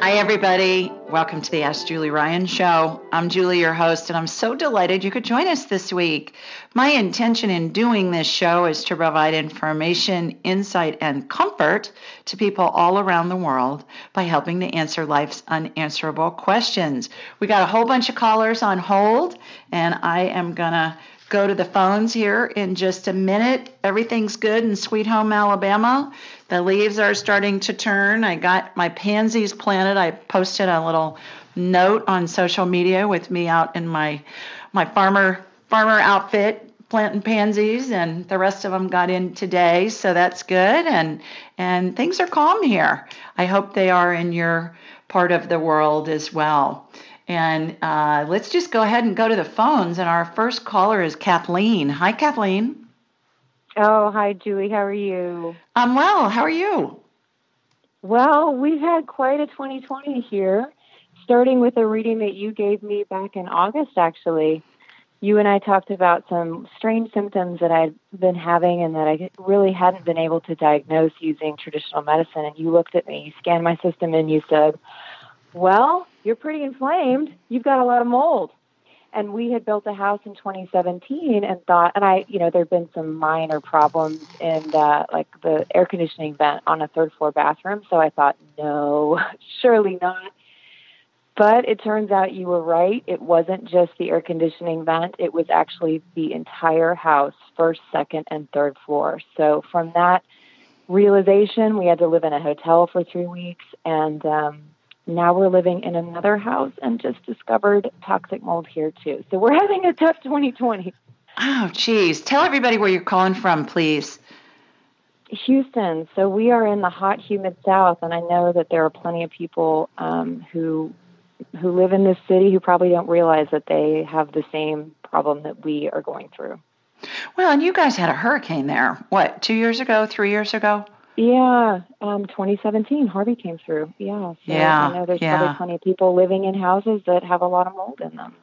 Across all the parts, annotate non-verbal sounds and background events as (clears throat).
Hi, everybody. Welcome to the Ask Julie Ryan Show. I'm Julie, your host, and I'm so delighted you could join us this week. My intention in doing this show is to provide information, insight, and comfort to people all around the world by helping to answer life's unanswerable questions. We got a whole bunch of callers on hold, and I am going to go to the phones here in just a minute. Everything's good in Sweet Home, Alabama. The leaves are starting to turn. I got my pansies planted. I posted a little note on social media with me out in my my farmer farmer outfit planting pansies and the rest of them got in today so that's good and and things are calm here i hope they are in your part of the world as well and uh, let's just go ahead and go to the phones and our first caller is kathleen hi kathleen Oh, hi, Julie. How are you? I'm well. How are you? Well, we've had quite a 2020 here, starting with a reading that you gave me back in August, actually. You and I talked about some strange symptoms that I'd been having and that I really hadn't been able to diagnose using traditional medicine. And you looked at me, you scanned my system, and you said, Well, you're pretty inflamed. You've got a lot of mold. And we had built a house in 2017 and thought and i you know there'd been some minor problems in the like the air conditioning vent on a third floor bathroom. So i thought no (laughs) surely not. But it turns out you were right. It wasn't just the air conditioning vent. It was actually the entire house first second and third floor. So from that realization we had to live in a hotel for three weeks. And um now we're living in another house and just discovered toxic mold here too. So we're having a tough 2020. Oh, geez. Tell everybody where you're calling from, please. Houston. So we are in the hot, humid South, and I know that there are plenty of people um, who who live in this city who probably don't realize that they have the same problem that we are going through. Well, and you guys had a hurricane there. What, two years ago, three years ago? Yeah, um, 2017, Harvey came through. Yeah, so yeah. I know there's yeah. probably plenty of people living in houses that have a lot of mold in them.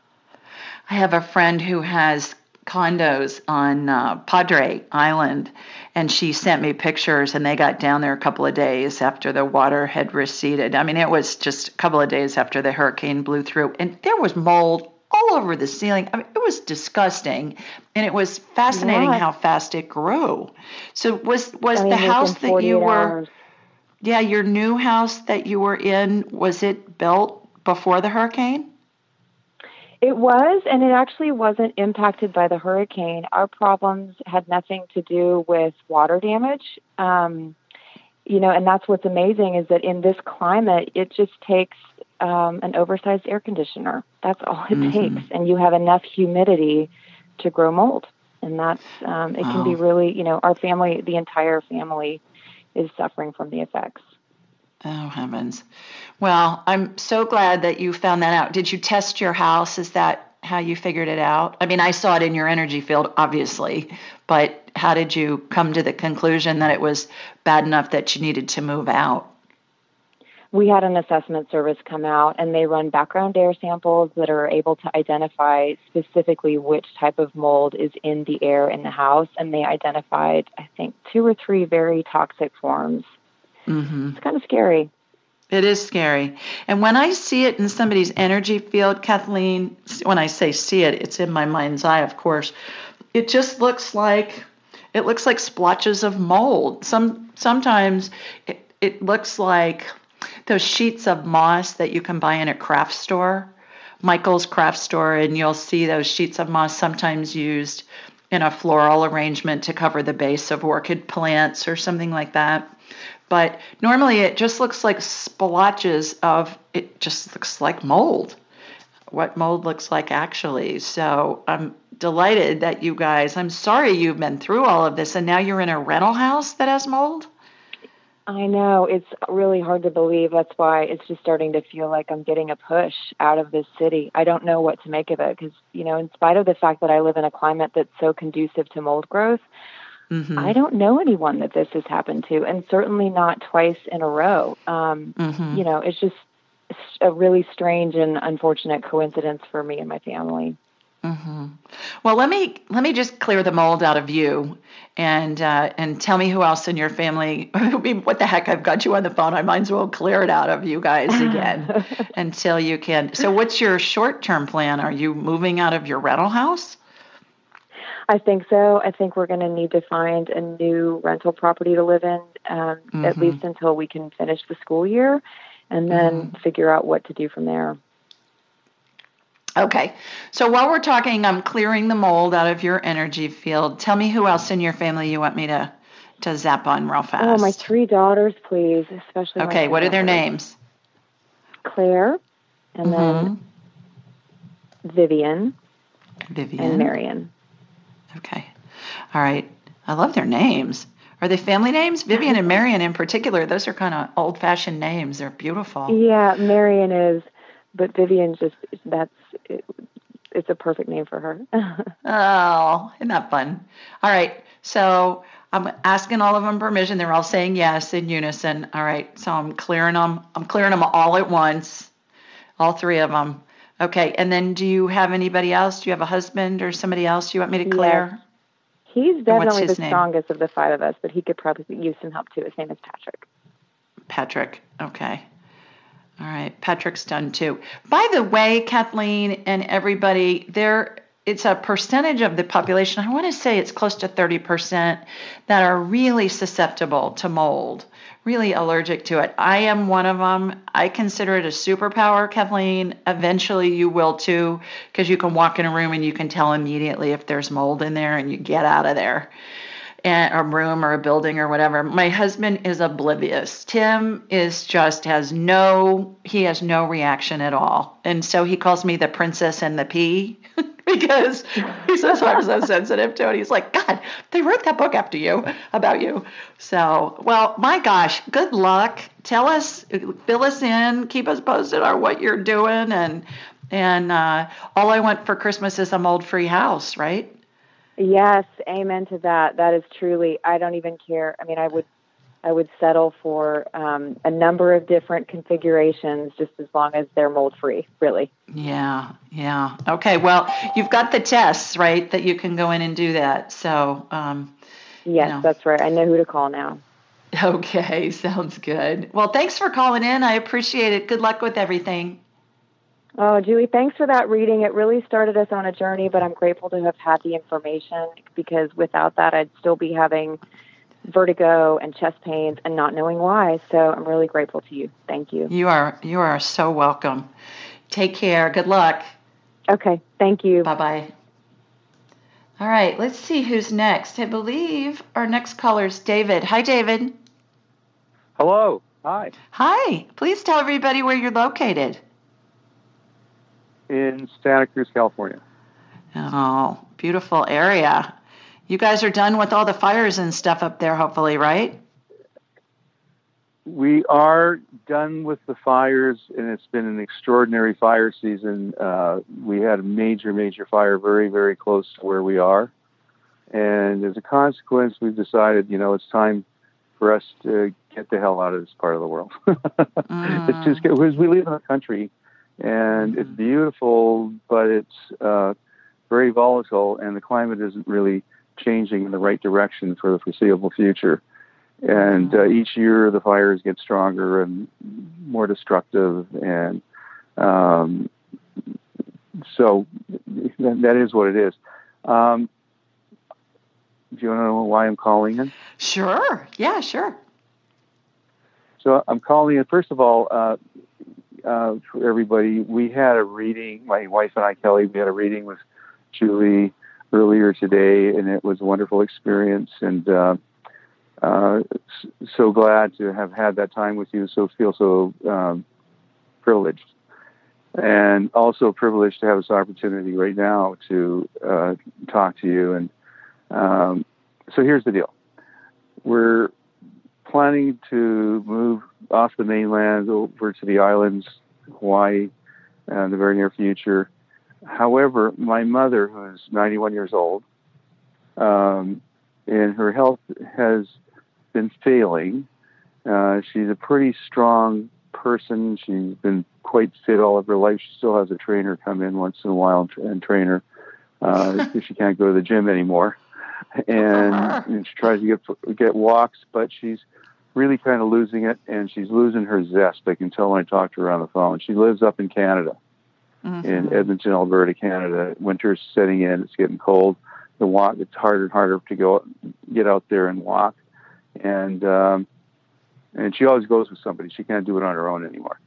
I have a friend who has condos on uh, Padre Island, and she sent me pictures, and they got down there a couple of days after the water had receded. I mean, it was just a couple of days after the hurricane blew through, and there was mold all over the ceiling. I mean, it was disgusting, and it was fascinating yeah. how fast it grew. So was was I mean, the house that you were? Hours. Yeah, your new house that you were in was it built before the hurricane? It was, and it actually wasn't impacted by the hurricane. Our problems had nothing to do with water damage. Um, you know, and that's what's amazing is that in this climate, it just takes um, an oversized air conditioner. That's all it mm-hmm. takes, and you have enough humidity to grow mold. And that's um, it can be really, you know, our family, the entire family, is suffering from the effects. Oh, heavens. Well, I'm so glad that you found that out. Did you test your house? Is that how you figured it out? I mean, I saw it in your energy field, obviously, but how did you come to the conclusion that it was bad enough that you needed to move out? We had an assessment service come out and they run background air samples that are able to identify specifically which type of mold is in the air in the house. And they identified, I think, two or three very toxic forms. Mm-hmm. It's kind of scary. It is scary. And when I see it in somebody's energy field, Kathleen, when I say see it, it's in my mind's eye, of course. It just looks like it looks like splotches of mold. Some sometimes it, it looks like those sheets of moss that you can buy in a craft store, Michael's craft store, and you'll see those sheets of moss sometimes used in a floral arrangement to cover the base of orchid plants or something like that. But normally it just looks like splotches of, it just looks like mold, what mold looks like actually. So I'm delighted that you guys, I'm sorry you've been through all of this and now you're in a rental house that has mold. I know it's really hard to believe. That's why it's just starting to feel like I'm getting a push out of this city. I don't know what to make of it because, you know, in spite of the fact that I live in a climate that's so conducive to mold growth, Mm-hmm. I don't know anyone that this has happened to, and certainly not twice in a row. Um, mm-hmm. You know, it's just a really strange and unfortunate coincidence for me and my family. Mm-hmm. Well, let me let me just clear the mold out of you, and uh, and tell me who else in your family. (laughs) I mean, what the heck? I've got you on the phone. I might as well clear it out of you guys again (laughs) until you can. So, what's your short term plan? Are you moving out of your rental house? I think so. I think we're going to need to find a new rental property to live in, um, mm-hmm. at least until we can finish the school year, and then mm-hmm. figure out what to do from there. Okay. So while we're talking, I'm clearing the mold out of your energy field. Tell me who else in your family you want me to to zap on real fast. Oh, my three daughters, please, especially. Okay. What daughters. are their names? Claire, and mm-hmm. then Vivian, Vivian, and Marion. Okay. All right. I love their names. Are they family names? Vivian and (laughs) Marion in particular, those are kind of old fashioned names. They're beautiful. Yeah, Marion is, but Vivian just, that's, it, it's a perfect name for her. (laughs) oh, isn't that fun? All right. So I'm asking all of them permission. They're all saying yes in unison. All right. So I'm clearing them. I'm clearing them all at once, all three of them. Okay, and then do you have anybody else? Do you have a husband or somebody else you want me to clear? Yes. He's definitely the name? strongest of the five of us, but he could probably use some help too. His name is Patrick. Patrick, okay. All right, Patrick's done too. By the way, Kathleen and everybody, there it's a percentage of the population, I want to say it's close to 30%, that are really susceptible to mold really allergic to it. I am one of them. I consider it a superpower, Kathleen. Eventually, you will too, because you can walk in a room and you can tell immediately if there's mold in there and you get out of there. A room or a building or whatever. My husband is oblivious. Tim is just has no he has no reaction at all. And so he calls me the princess and the pea. (laughs) because he says I'm so sensitive to it. He's like, God, they wrote that book after you about you. So, well, my gosh, good luck. Tell us, fill us in, keep us posted on what you're doing, and and uh, all I want for Christmas is a mold-free house, right? Yes, amen to that. That is truly. I don't even care. I mean, I would I would settle for um, a number of different configurations just as long as they're mold free, really. Yeah, yeah. Okay, well, you've got the tests, right, that you can go in and do that. So, um, yes, you know. that's right. I know who to call now. (laughs) Okay, (laughs) sounds good. Well, thanks for calling in. I appreciate it. Good luck with everything. Oh, Julie, thanks for that reading. It really started us on a journey, but I'm grateful to have had the information because without that, I'd still be having vertigo and chest pains and not knowing why. So I'm really grateful to you. Thank you. You are you are so welcome. Take care. Good luck. Okay. Thank you. Bye bye. All right, let's see who's next. I believe our next caller is David. Hi, David. Hello. Hi. Hi. Please tell everybody where you're located. In Santa Cruz, California. Oh, beautiful area. You guys are done with all the fires and stuff up there, hopefully, right? we are done with the fires, and it's been an extraordinary fire season. Uh, we had a major, major fire very, very close to where we are. And as a consequence, we've decided, you know, it's time for us to get the hell out of this part of the world. mm. (laughs) It's just because we live in a country and it's mm. beautiful, but it's uh, very volatile, and the climate isn't really changing in the right direction for the foreseeable future. And uh, each year, the fires get stronger and more destructive, and um, so that, that is what it is. Um, do you want to know why I'm calling in? Sure. Yeah, sure. So I'm calling in. First of all, uh, uh, for everybody, we had a reading. My wife and I, Kelly, we had a reading with Julie earlier today, and it was a wonderful experience. And uh, uh, so glad to have had that time with you. So feel so um, privileged, and also privileged to have this opportunity right now to uh, talk to you. And um, so here's the deal: we're planning to move off the mainland over to the islands, Hawaii, uh, in the very near future. However, my mother, who's 91 years old, um, and her health has been failing. Uh, she's a pretty strong person. She's been quite fit all of her life. She still has a trainer come in once in a while and, train her uh, (laughs) if she can't go to the gym anymore. And, (laughs) and she tries to get get walks, but she's really kind of losing it, and she's losing her zest. I can tell when I talk to her on the phone. She lives up in Canada, mm-hmm. in Edmonton, Alberta, Canada. Winter's setting in; it's getting cold. The walk it's harder and harder to go get out there and walk and um, and she always goes with somebody. She can't do it on her own anymore.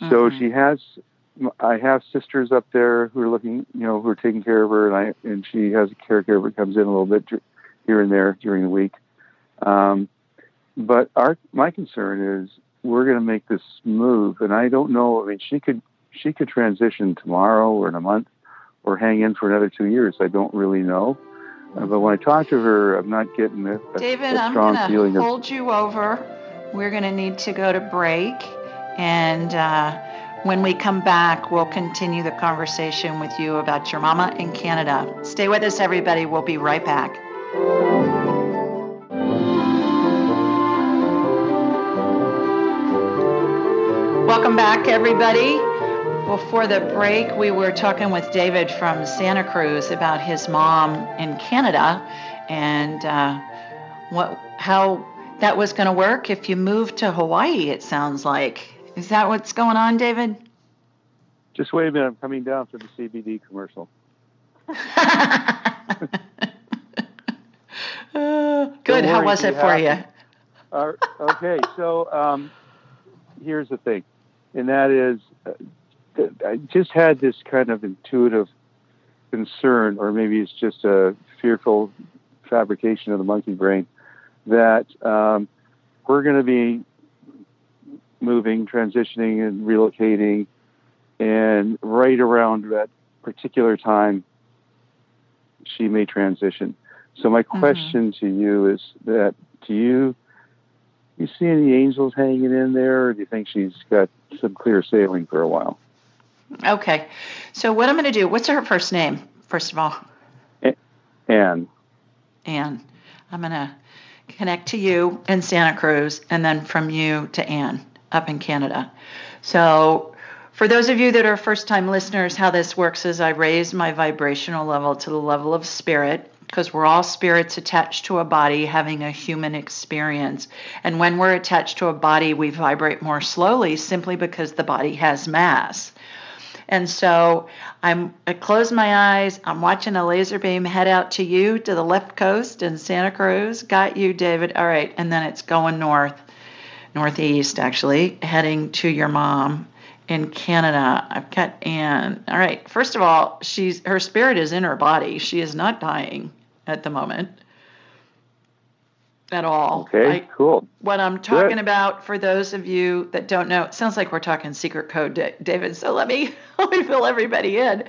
Mm-hmm. So she has. I have sisters up there who are looking, you know, who are taking care of her, and I and she has a caregiver who comes in a little bit here and there during the week. Um, but our my concern is we're going to make this move, and I don't know. I mean, she could she could transition tomorrow or in a month, or hang in for another two years. I don't really know. Uh, but when I talk to her, I'm not getting a, a, David, a strong I'm feeling. David, I'm going to hold you over. We're going to need to go to break. And uh, when we come back, we'll continue the conversation with you about your mama in Canada. Stay with us, everybody. We'll be right back. Welcome back, everybody. Before the break, we were talking with David from Santa Cruz about his mom in Canada and uh, what how that was going to work if you moved to Hawaii. It sounds like is that what's going on, David? Just wait a minute. I'm coming down for the CBD commercial. uh, (laughs) good. How was it for you? Uh, okay, so um, here's the thing, and that is uh, I just had this kind of intuitive concern, or maybe it's just a fearful fabrication of the monkey brain, that um, we're going to be moving, transitioning, and relocating, and right around that particular time, she may transition. So my mm-hmm. question mm-hmm. to you is that do you you see any angels hanging in there, or do you think she's got some clear sailing for a while? Okay. So what I'm going to do, what's her first name, first of all? Anne. Anne. I'm going to connect to you in Santa Cruz and then from you to Anne up in Canada. So for those of you that are first time listeners, how this works is I raise my vibrational level to the level of spirit because we're all spirits attached to a body having a human experience. And when we're attached to a body, we vibrate more slowly simply because the body has mass. And so I'm I close my eyes. I'm watching a laser beam head out to you to the left coast in Santa Cruz. Got you, David. All right, and then it's going north, northeast actually, heading to your mom in Canada. I've got Anne. All right. First of all, she's her spirit is in her body. She is not dying at the moment at all. Okay, I, cool. What I'm talking Good. about for those of you that don't know, it sounds like we're talking secret code, David. So let me (laughs) let me fill everybody in.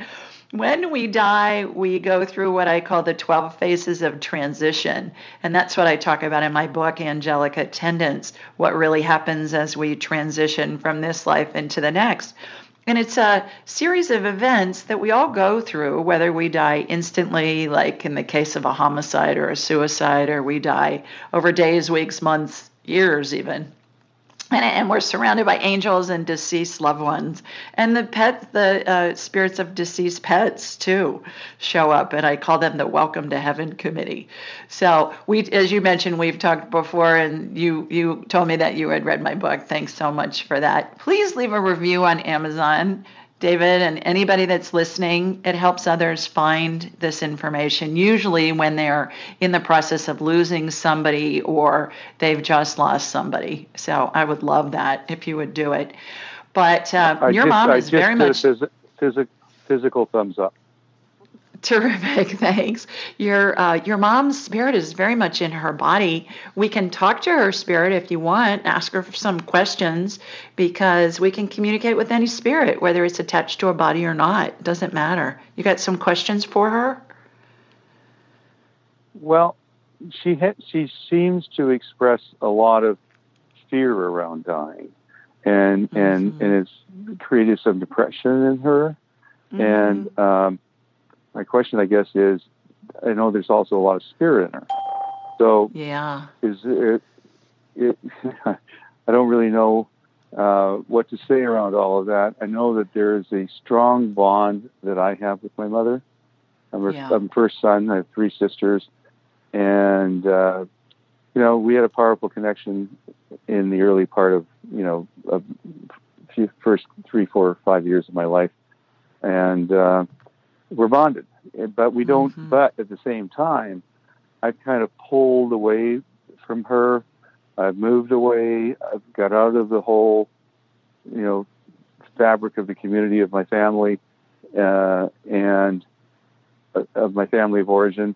When we die, we go through what I call the 12 phases of transition. And that's what I talk about in my book, Angelic Attendants, what really happens as we transition from this life into the next. And it's a series of events that we all go through, whether we die instantly, like in the case of a homicide or a suicide, or we die over days, weeks, months, years, even and, and, we're surrounded by angels and deceased loved ones. And the pet the uh, spirits of deceased pets too show up and i call them the welcome to heaven committee. So we as you mentioned we've talked before and you you told me that you had read my book. Thanks so much for that. Please leave a review on amazon David, and anybody that's listening, it helps others find this information, usually when they're in the process of losing somebody or they've just lost somebody. So I would love that if you would do it. But uh, your just, mom is very much. Phys- phys- physical thumbs up. Terrific, (laughs) thanks. Your uh, your mom's spirit is very much in her body. We can talk to her spirit if you want, ask her some questions because we can communicate with any spirit, whether it's attached to a body or not. It doesn't matter. You got some questions for her? Well, she ha- she seems to express a lot of fear around dying, and mm-hmm. and and it's created some depression in her, mm-hmm. and. Um, my question, I guess, is I know there's also a lot of spirit in her. So yeah, is it? it (laughs) I don't really know uh, what to say around all of that. I know that there is a strong bond that I have with my mother. I'm her, yeah. I'm first son. I have three sisters, and uh, you know we had a powerful connection in the early part of you know of first three, four, five years of my life, and uh, we're bonded, but we don't. Mm-hmm. But at the same time, I've kind of pulled away from her. I've moved away. I've got out of the whole, you know, fabric of the community of my family, uh, and uh, of my family of origin,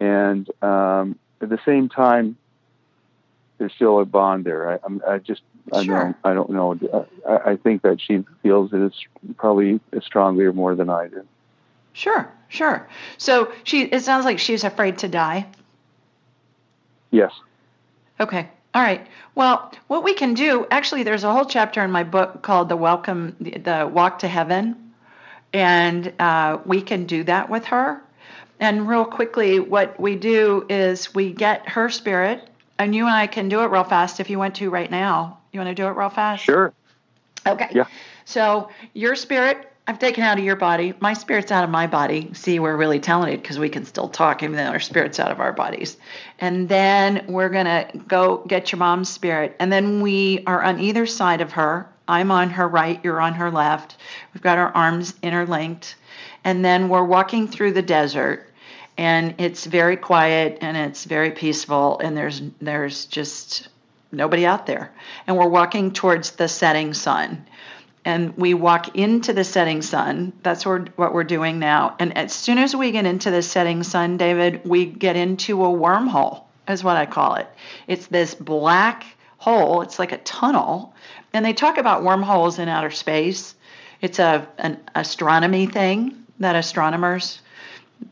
and um, at the same time, there's still a bond there. I, I'm, I just, I sure. don't, I don't know. I, I think that she feels it is probably as strongly or more than I do. Sure, sure. So she it sounds like she's afraid to die. Yes. Okay. All right. Well, what we can do, actually there's a whole chapter in my book called the welcome the walk to heaven and uh, we can do that with her. And real quickly, what we do is we get her spirit, and you and I can do it real fast if you want to right now. You want to do it real fast? Sure. Okay. Yeah. So your spirit I've taken out of your body. My spirit's out of my body. See, we're really talented because we can still talk even though our spirit's out of our bodies. And then we're going to go get your mom's spirit. And then we are on either side of her. I'm on her right, you're on her left. We've got our arms interlinked. And then we're walking through the desert. And it's very quiet and it's very peaceful. And there's there's just nobody out there. And we're walking towards the setting sun and we walk into the setting sun. That's what we're doing now. And as soon as we get into the setting sun, David, we get into a wormhole, is what I call it. It's this black hole, it's like a tunnel. And they talk about wormholes in outer space. It's a an astronomy thing that astronomers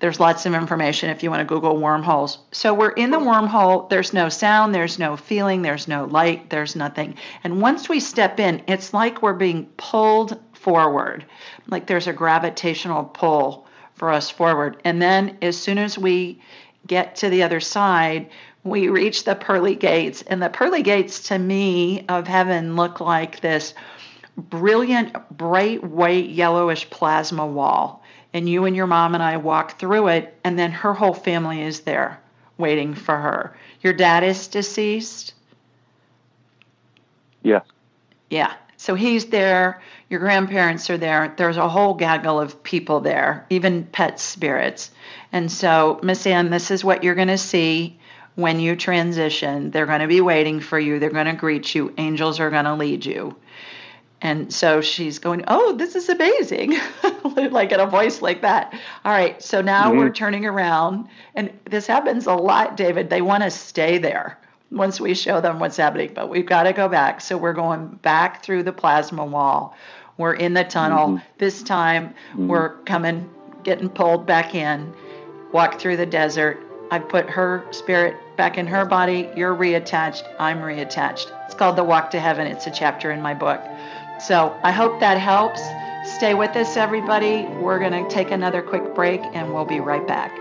there's lots of information if you want to Google wormholes. So we're in the wormhole. There's no sound, there's no feeling, there's no light, there's nothing. And once we step in, it's like we're being pulled forward, like there's a gravitational pull for us forward. And then as soon as we get to the other side, we reach the pearly gates. And the pearly gates to me of heaven look like this brilliant, bright white, yellowish plasma wall and you and your mom and I walk through it, and then her whole family is there waiting for her. Your dad is deceased? Yeah. Yeah. So he's there. Your grandparents are there. There's a whole gaggle of people there, even pet spirits. And so, Miss Ann, this is what you're going to see when you transition. They're going to be waiting for you. They're going to greet you. Angels are going to lead you. And so she's going, Oh, this is amazing. (laughs) like in a voice like that. All right. So now mm-hmm. we're turning around. And this happens a lot, David. They want to stay there once we show them what's happening, but we've got to go back. So we're going back through the plasma wall. We're in the tunnel. Mm-hmm. This time mm-hmm. we're coming getting pulled back in, walk through the desert. I put her spirit back in her body. You're reattached. I'm reattached. It's called The Walk to Heaven. It's a chapter in my book. So I hope that helps. Stay with us, everybody. We're going to take another quick break and we'll be right back.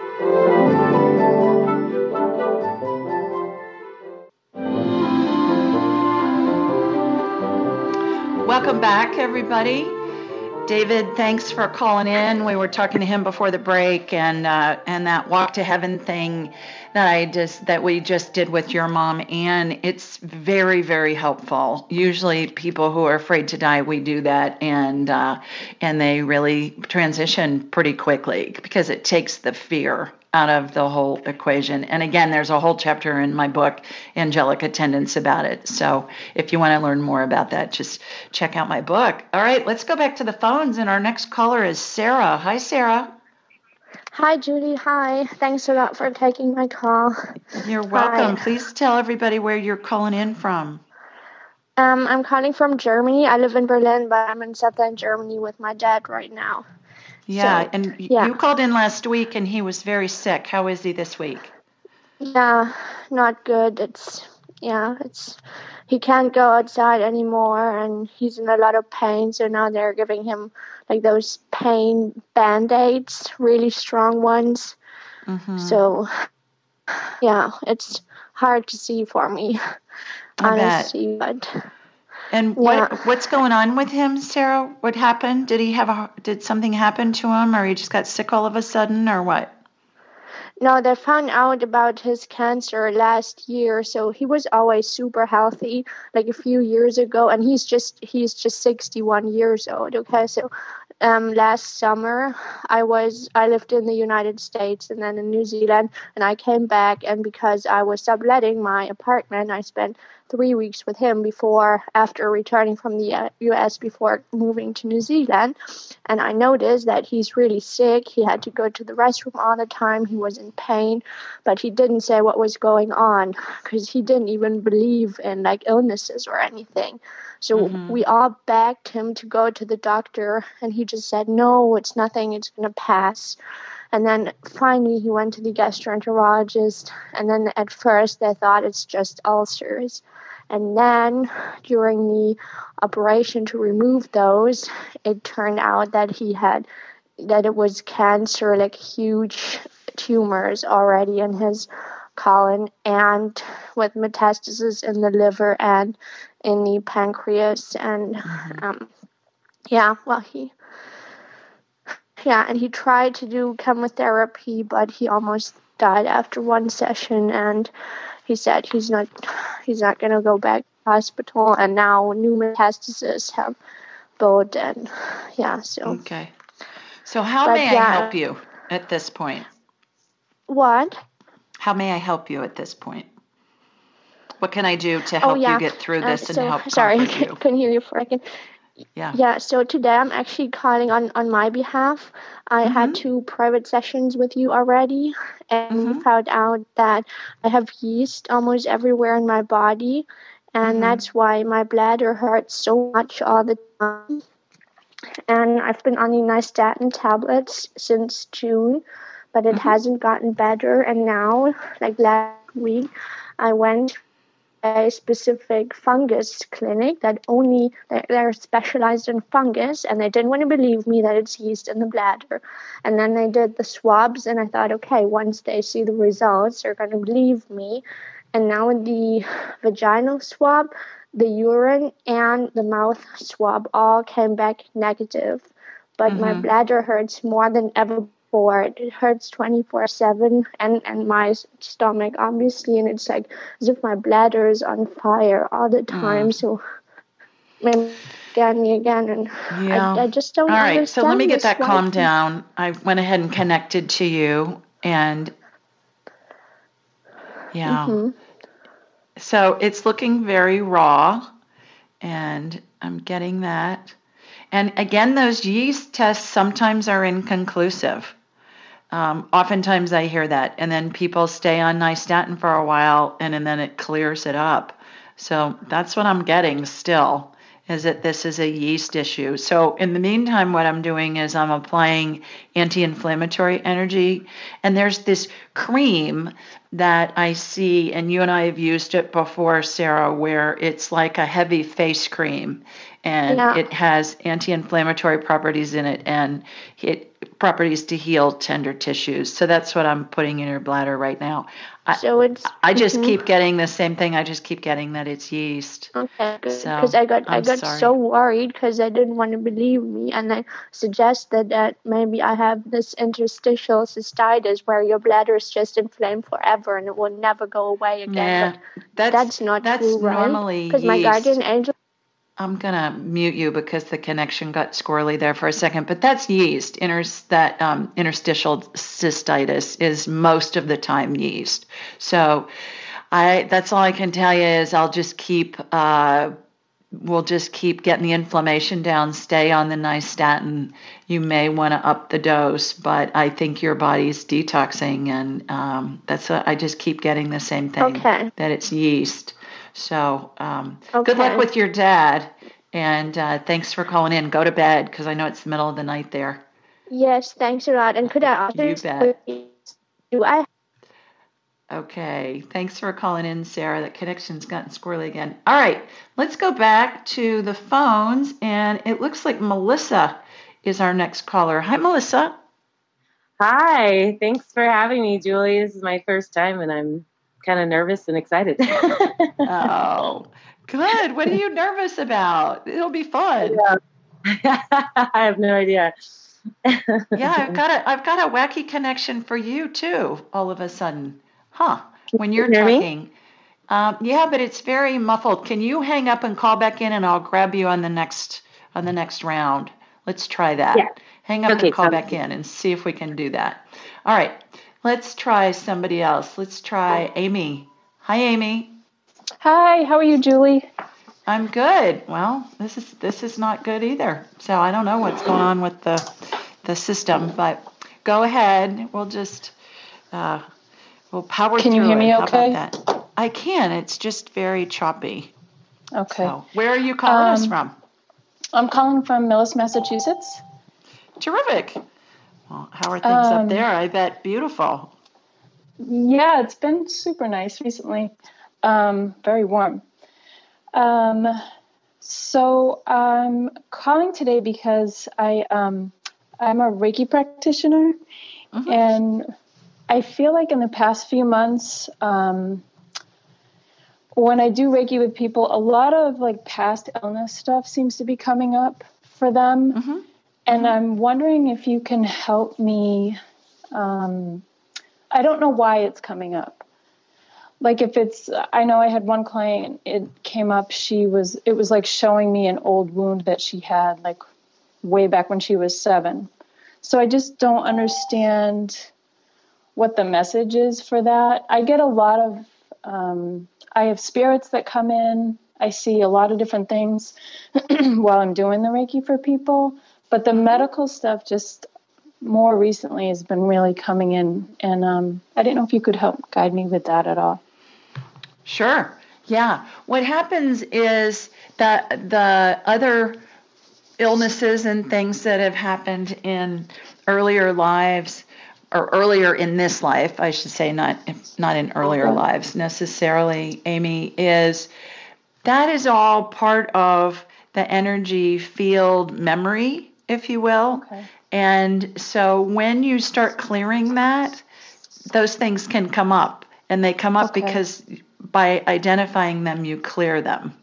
Welcome back, everybody. David, thanks for calling in. We were talking to him before the break, and uh, and that walk to heaven thing that I just that we just did with your mom, and it's very very helpful. Usually, people who are afraid to die, we do that, and uh, and they really transition pretty quickly because it takes the fear out of the whole equation. And again, there's a whole chapter in my book, Angelic Attendants, about it. So if you want to learn more about that, just check out my book. All right, let's go back to the phones. And our next caller is Sarah. Hi, Sarah. Hi, Judy. Hi. Thanks a lot for taking my call. You're welcome. Hi. Please tell everybody where you're calling in from. Um, I'm calling from Germany. I live in Berlin, but I'm in southern Germany with my dad right now. Yeah, so, and yeah. you called in last week and he was very sick. How is he this week? Yeah, not good. It's yeah, it's he can't go outside anymore and he's in a lot of pain, so now they're giving him like those pain band-aids, really strong ones. Mm-hmm. So yeah, it's hard to see for me. I (laughs) honestly, bet. but and what yeah. what's going on with him, Sarah? What happened? Did he have a did something happen to him, or he just got sick all of a sudden, or what? No, they found out about his cancer last year, so he was always super healthy, like a few years ago, and he's just he's just 61 years old. Okay, so um, last summer i was i lived in the united states and then in new zealand and i came back and because i was subletting my apartment i spent three weeks with him before after returning from the us before moving to new zealand. And i noticed that he's really sick. He had to go to the restroom all the time. He was in pain but he didn't say what was going on because he didn't even believe in like illnesses or anything. So mm-hmm. we all begged him to go to the doctor, and he just said, No, it's nothing, it's going to pass. And then finally, he went to the gastroenterologist, and then at first they thought it's just ulcers. And then during the operation to remove those, it turned out that he had that it was cancer, like huge tumors already in his colon and with metastasis in the liver and in the pancreas and mm-hmm. um, yeah well he yeah and he tried to do chemotherapy but he almost died after one session and he said he's not he's not going to go back to hospital and now new metastases have built and yeah so. Okay. So how but, may yeah, i help you at this point? What? How may i help you at this point? What can I do to oh, help oh, yeah. you get through uh, this uh, so, and help sorry, I couldn't hear you for a second. Yeah. Yeah. So today I'm actually calling on on my behalf. I mm-hmm. had two private sessions with you already, and mm-hmm. found out that I have yeast almost everywhere in my body, and mm-hmm. that's why my bladder hurts so much all the time. And I've been on the nystatin tablets since June, but it mm-hmm. hasn't gotten better. And now, like last week, I went a specific fungus clinic that only they're specialized in fungus and they didn't want to believe me that it's yeast in the bladder. And then they did the swabs and i thought okay once they see the results they're going to believe me. And now in the vaginal swab the urine and the mouth swab all came back negative. But mm-hmm. my bladder hurts more than ever it hurts 24 7 and, and my stomach, obviously. And it's like as if my bladder is on fire all the time. Mm. So, again, me again. And yeah. I, I, just don't All right. So let me get that calmed down. I went ahead and connected to you. And yeah. Mm-hmm. So it's looking very raw. And I'm getting that. And again, those yeast tests sometimes are inconclusive. Um, oftentimes I hear that, and then people stay on nystatin for a while, and, and then it clears it up. So that's what I'm getting still. is that this is a yeast issue. So, in the meantime, what I'm doing is I'm applying anti inflammatory energy. And there's this cream that I see, and you and I have used it before, Sarah, where it's like a heavy face cream and yeah. it has anti-inflammatory properties in it and it properties to heal tender tissues. So that's what I'm putting in your bladder right now. So it's. I just mm-hmm. keep getting the same thing. I just keep getting that it's yeast. Okay, good. Because so, I got I'm i got sorry. so worried because I didn't want to believe me, and I suggested that maybe I have this interstitial cystitis where your bladder is just inflamed forever and it will never go away again. Yeah, that's, that's not that's true, right? Because my guardian angel I'm gonna mute you because the connection got squirrely there for a second. But that's yeast. Inter- that um, interstitial cystitis is most of the time yeast. So, I that's all I can tell you is I'll just keep uh, we'll just keep getting the inflammation down. Stay on the nystatin. You may want to up the dose, but I think your body's detoxing, and um, that's a, I just keep getting the same thing. Okay. That it's yeast. So um, okay. good luck with your dad. And uh, thanks for calling in. Go to bed because I know it's the middle of the night there. Yes, thanks a lot. And could I also you bet. do I? Okay, thanks for calling in, Sarah. That connection's gotten squirrely again. All right, let's go back to the phones, and it looks like Melissa is our next caller. Hi, Melissa. Hi, thanks for having me, Julie. This is my first time, and I'm kind of nervous and excited. (laughs) oh, good. What are you nervous about? It'll be fun. Yeah. (laughs) I have no idea. yeah, I've got a I've got a wacky connection for you too. All of a sudden, huh? When you're you talking, um, yeah, but it's very muffled. Can you hang up and call back in, and I'll grab you on the next on the next round. Let's try that. Yeah. Hang up okay, and call back in and see if we can do that. All right. Let's try somebody else. Let's try Amy. Hi, Amy. Hi, how are you, Julie? I'm good. Well, this is this is not good either. So I don't know what's going on with the the system, but go ahead. We'll just uh, we'll power can through. Can you hear me it. okay? that? I can. It's just very choppy. Okay. So, where are you calling um, us from? I'm calling from Millis, Massachusetts. Terrific. Well, how are things um, up there? I bet beautiful. Yeah, it's been super nice recently. Um, very warm. Um, so I'm calling today because I um, I'm a Reiki practitioner, mm-hmm. and I feel like in the past few months, um, when I do Reiki with people, a lot of like past illness stuff seems to be coming up for them. Mm-hmm. And mm-hmm. I'm wondering if you can help me. Um, I don't know why it's coming up. Like if it's, I know I had one client, it came up, she was, it was like showing me an old wound that she had like way back when she was seven. So I just don't understand what the message is for that. I get a lot of, um, I have spirits that come in. I see a lot of different things (clears throat) while I'm doing the Reiki for people. But the medical stuff just more recently has been really coming in, and um, I didn't know if you could help guide me with that at all. Sure. Yeah. What happens is that the other illnesses and things that have happened in earlier lives or earlier in this life, I should say, not not in earlier lives necessarily, Amy, is that is all part of the energy field memory if you will. Okay. And so when you start clearing that, those things can come up. And they come up okay. because by identifying them, you clear them.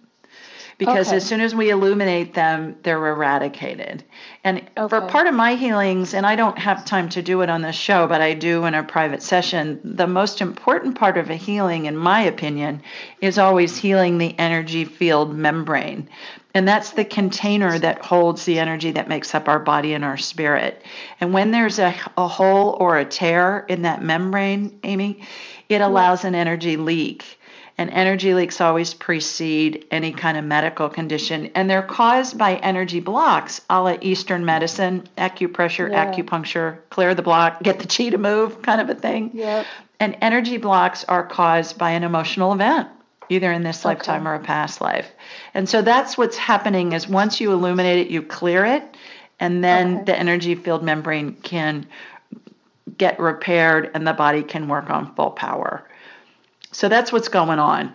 Because okay. as soon as we illuminate them, they're eradicated. And okay. for part of my healings, and I don't have time to do it on this show, but I do in a private session, the most important part of a healing, in my opinion, is always healing the energy field membrane. And that's the container that holds the energy that makes up our body and our spirit. And when there's a, a hole or a tear in that membrane, Amy, it mm-hmm. allows an energy leak. And energy leaks always precede any kind of medical condition. And they're caused by energy blocks, a la Eastern medicine, acupressure, yeah. acupuncture, clear the block, get the chi to move kind of a thing. Yep. And energy blocks are caused by an emotional event either in this lifetime or a past life. And so that's what's happening is once you illuminate it, you clear it, and then Okay. the energy field membrane can get repaired and the body can work on full power. So that's what's going on.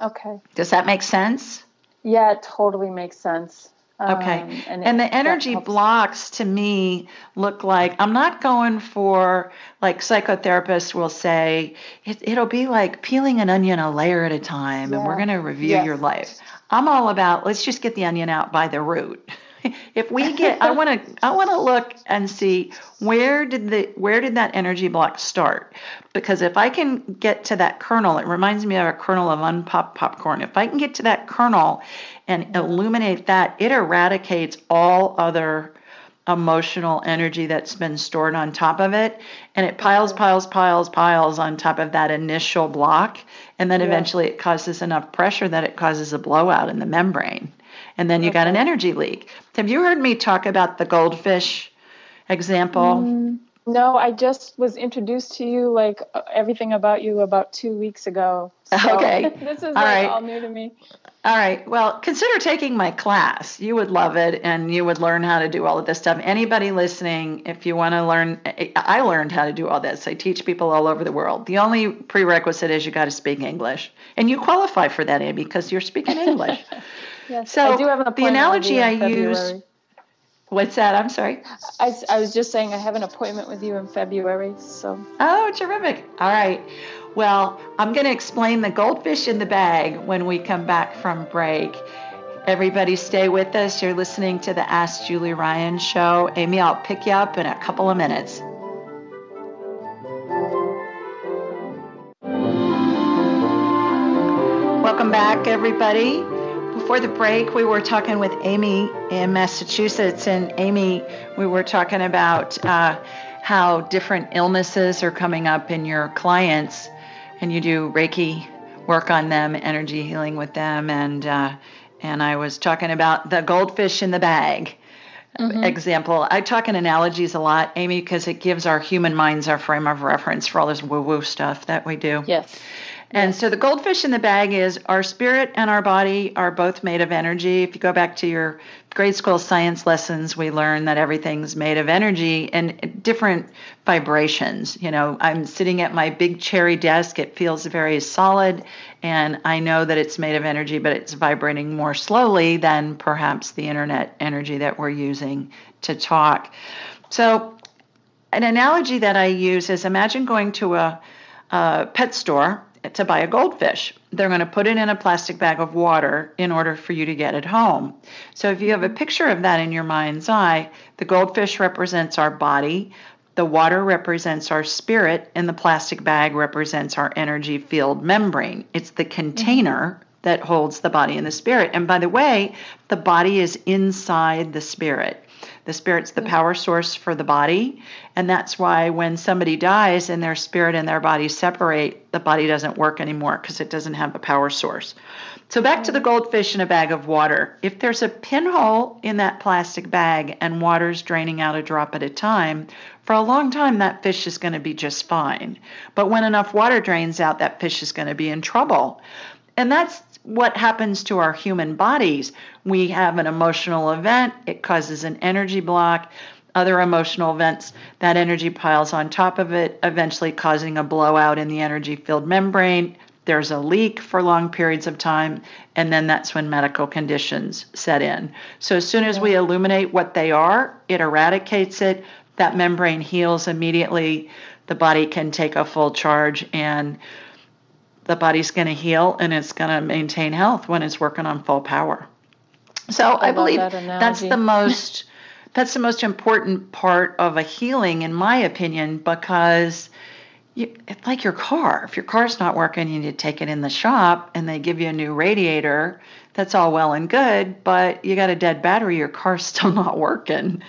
Okay. Does that make sense? Yeah, it totally makes sense. Okay. Um, and, it- the energy blocks to me look like I'm not going for like psychotherapists will say it, it'll be like peeling an onion a layer at a time and we're going to review Yes. your life. I'm all about let's just get the onion out by the root. (laughs) (laughs) if we get I want to I want to look and see where did the where did that energy block start? Because if I can get to that kernel, it reminds me of a kernel of unpopped popcorn. If I can get to that kernel and illuminate that, it eradicates all other emotional energy that's been stored on top of it and it piles piles piles piles on top of that initial block and then Yeah. eventually it causes enough pressure that it causes a blowout in the membrane and then you got an energy leak have you heard me talk about the goldfish example Mm, no, I just was introduced to you, like uh, everything about you, about two weeks ago. (laughs) So Okay. (laughs) this is All like right. all new to me. All right. Well, consider taking my class. You would love it and you would learn how to do all of this stuff. Anybody listening, if you want to learn, I learned how to do all this. I teach people all over the world. The only prerequisite is you got to speak English. And you qualify for that, Amy, because you're speaking English. (laughs) Yes, So, I do have an the analogy I use- What's that? I'm sorry. I was just saying I have an appointment with you in February, so Oh, terrific. All right. Well, I'm going to explain the goldfish in the bag when we come back from break. Everybody stay with us. You're listening to the Ask Julie Ryan show. Amy, I'll pick you up in a couple of minutes. Welcome back, everybody. Before the break, we were talking with Amy in Massachusetts, and Amy, we were talking about uh, how different illnesses are coming up in your clients, and you do Reiki work on them, energy healing with them, and uh, and I was talking about the goldfish in the bag example. I talk in analogies a lot, Amy, because it gives our human minds our frame of reference for all this woo-woo stuff that we do. yes. And so the goldfish in the bag is our spirit and our body are both made of energy. If you go back to your grade school science lessons, we learn that everything's made of energy and different vibrations. You know, I'm sitting at my big cherry desk, it feels very solid, and I know that it's made of energy, but it's vibrating more slowly than perhaps the internet energy that we're using to talk. So, an analogy that I use is imagine going to a, a pet store to buy a goldfish. They're going to put it in a plastic bag of water in order for you to get it home. So if you have a picture of that in your mind's eye, the goldfish represents our body, the water represents our spirit, and the plastic bag represents our energy field membrane. It's the container that holds the body and the spirit. And by the way, the body is inside the spirit. The spirit's the mm. power source for the body. And that's why when somebody dies and their spirit and their body separate, the body doesn't work anymore because it doesn't have a power source. So back to the mm. goldfish in a bag of water. If there's a pinhole in that plastic bag and water's draining out a drop at a time, for a long time that fish is going to be just fine. But when enough water drains out, that fish is going to be in trouble. And that's what happens to our human bodies. We have an emotional event, it causes an energy block. Other emotional events, that energy piles on top of it, eventually causing a blowout in the energy filled membrane. There's a leak for long periods of time, and then that's when medical conditions set in. So, as soon as we illuminate what they are, it eradicates it, that membrane heals immediately, the body can take a full charge and the body's going to heal and it's going to maintain health when it's working on full power. So I, love believe that that's the most (laughs) that's the most important part of a healing in my opinion because you, it's like your car. If your car's not working, you need to take it in the shop and they give you a new radiator. That's all well and good, but you got a dead battery, your car's (laughs) still not working.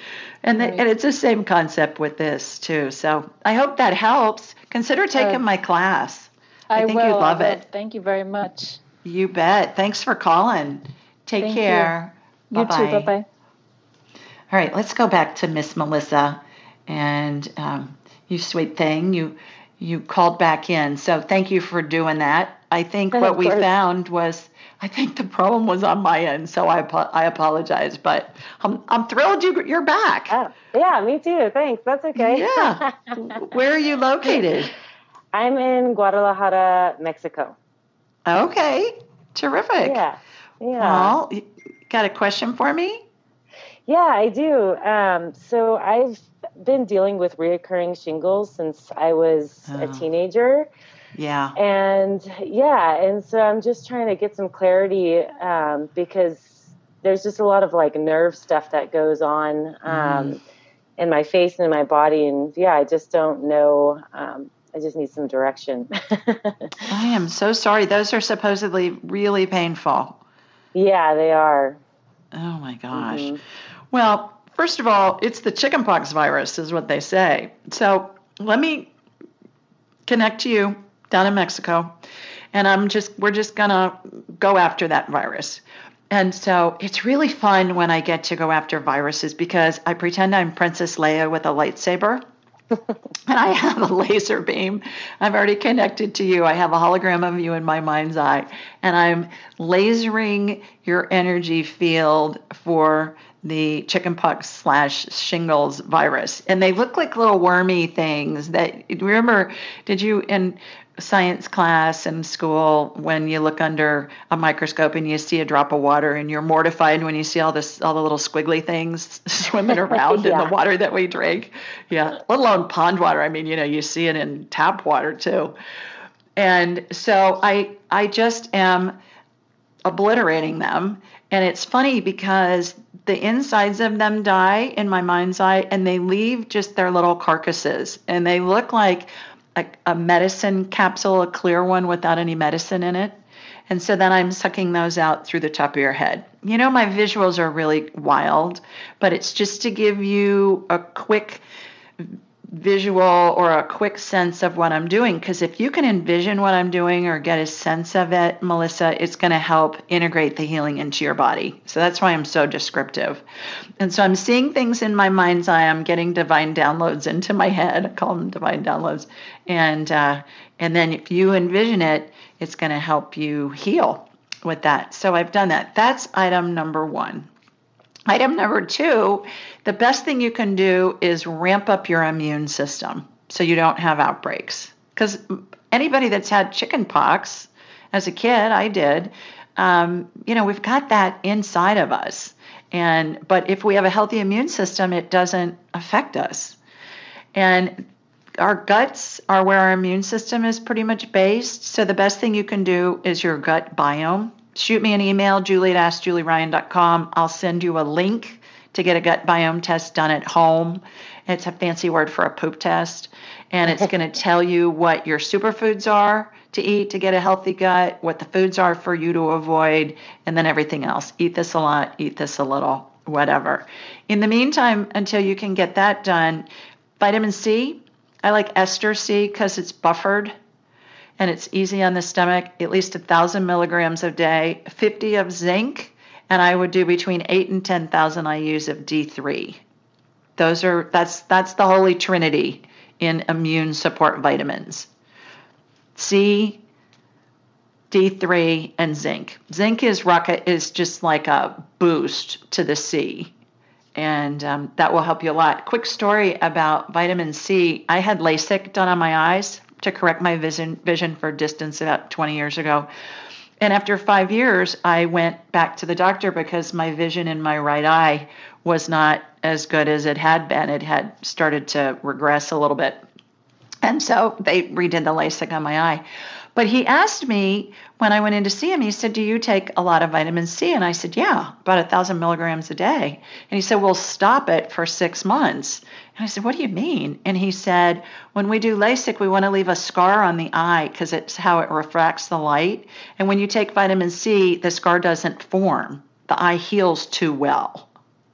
And, Right. and it's the same concept with this too. So I hope that helps. Consider taking Uh, my class. I, I, think will. you'd love I it. Thank you very much. You bet. Thanks for calling. Take Thank you. care. You too. Bye bye. All right, let's go back to Miss Melissa, and um, you sweet thing, you you called back in. So thank you for doing that. I think what we found was I think the problem was on my end, so I I apologize, but I'm I'm thrilled you you're back. Oh, yeah, me too. Thanks. That's okay. Yeah. (laughs) Where are you located? I'm in Guadalajara, Mexico. Okay. Terrific. Yeah. Yeah. Well, got a question for me? Yeah, I do. Um, so I've been dealing with reoccurring shingles since I was oh. a teenager. Yeah. And yeah, and so I'm just trying to get some clarity um, because there's just a lot of like nerve stuff that goes on um, mm. in my face and in my body. And yeah, I just don't know. I just need some direction. (laughs) I am so sorry. Those are supposedly really painful. Yeah, they are. Oh my gosh. Mm-hmm. Well, first of all, it's the chickenpox virus, is what they say. So let me connect to you down in Mexico, and I'm just we're just gonna go after that virus. And so it's really fun when I get to go after viruses because I pretend I'm Princess Leia with a lightsaber. And I have a laser beam. I've already connected to you. I have a hologram of you in my mind's eye. And I'm lasering your energy field for the chickenpox slash shingles virus. And they look like little wormy things that remember, did you in science class in school when you look under a microscope and you see a drop of water and you're mortified when you see all this all the little squiggly things (laughs) swimming (laughs) around yeah. in the water that we drink. Yeah let alone pond water. I mean you know you see it in tap water too. And so i i just am obliterating them. And it's funny because the insides of them die in my mind's eye and they leave just their little carcasses and they look like a, a medicine capsule, a clear one without any medicine in it. And so then I'm sucking those out through the top of your head. You know, my visuals are really wild, but it's just to give you a quick visual or a quick sense of what I'm doing. Because if you can envision what I'm doing or get a sense of it, Melissa, it's going to help integrate the healing into your body. So that's why I'm so descriptive. And so I'm seeing things in my mind's eye. I'm getting divine downloads into my head. I call them divine downloads. And uh, and then if you envision it, it's going to help you heal with that. So I've done that. That's item number one. Item number two, the best thing you can do is ramp up your immune system so you don't have outbreaks. Because anybody that's had chicken pox as a kid, I did, um, you know, we've got that inside of us. And but if we have a healthy immune system, it doesn't affect us. And our guts are where our immune system is pretty much based. So the best thing you can do is your gut biome shoot me an email, julie at askjulieryan.com. I'll send you a link to get a gut biome test done at home. It's a fancy word for a poop test. And it's going (laughs) to tell you what your superfoods are to eat to get a healthy gut, what the foods are for you to avoid, and then everything else. Eat this a lot, eat this a little, whatever. In the meantime, until you can get that done, vitamin C, I like ester C because it's buffered and it's easy on the stomach, at least thousand milligrams a day, 50 of zinc, and I would do between eight and 10,000 IUs of D3. Those are that's that's the holy trinity in immune support vitamins. C, D3, and zinc. Zinc is rocket is just like a boost to the C, and um, that will help you a lot. Quick story about vitamin C. I had LASIK done on my eyes to correct my vision vision for distance about 20 years ago. And after five years, I went back to the doctor because my vision in my right eye was not as good as it had been. It had started to regress a little bit. And so they redid the LASIK on my eye. But he asked me when I went in to see him, he said, Do you take a lot of vitamin C? And I said, Yeah, about a thousand milligrams a day. And he said, Well, stop it for six months. I said, What do you mean? And he said, When we do LASIK, we want to leave a scar on the eye because it's how it refracts the light. And when you take vitamin C, the scar doesn't form, the eye heals too well.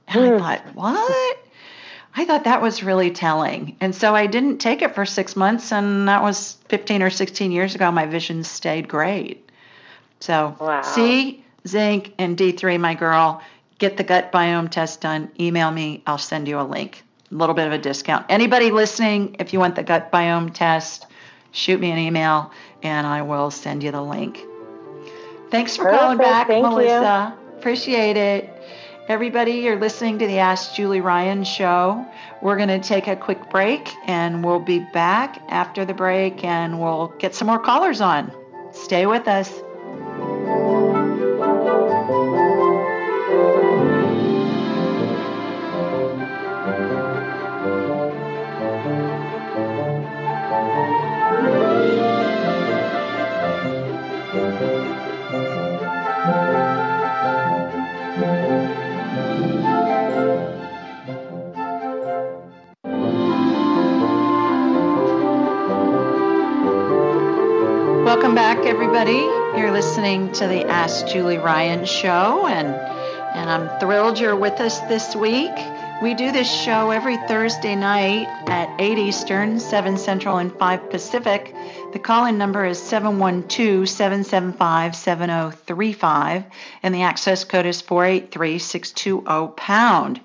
And I hmm. thought, What? I thought that was really telling. And so I didn't take it for six months, and that was 15 or 16 years ago. My vision stayed great. So, wow. C, zinc, and D3, my girl, get the gut biome test done. Email me, I'll send you a link. A little bit of a discount. Anybody listening, if you want the gut biome test, shoot me an email and I will send you the link. Thanks for Perfect. calling back, Thank Melissa. You. Appreciate it. Everybody, you're listening to the Ask Julie Ryan show. We're going to take a quick break and we'll be back after the break and we'll get some more callers on. Stay with us. Welcome back, everybody. You're listening to the Ask Julie Ryan show, and and I'm thrilled you're with us this week. We do this show every Thursday night at 8 Eastern, 7 Central, and 5 Pacific. The call in number is 712 775 7035, and the access code is 483 620 pound.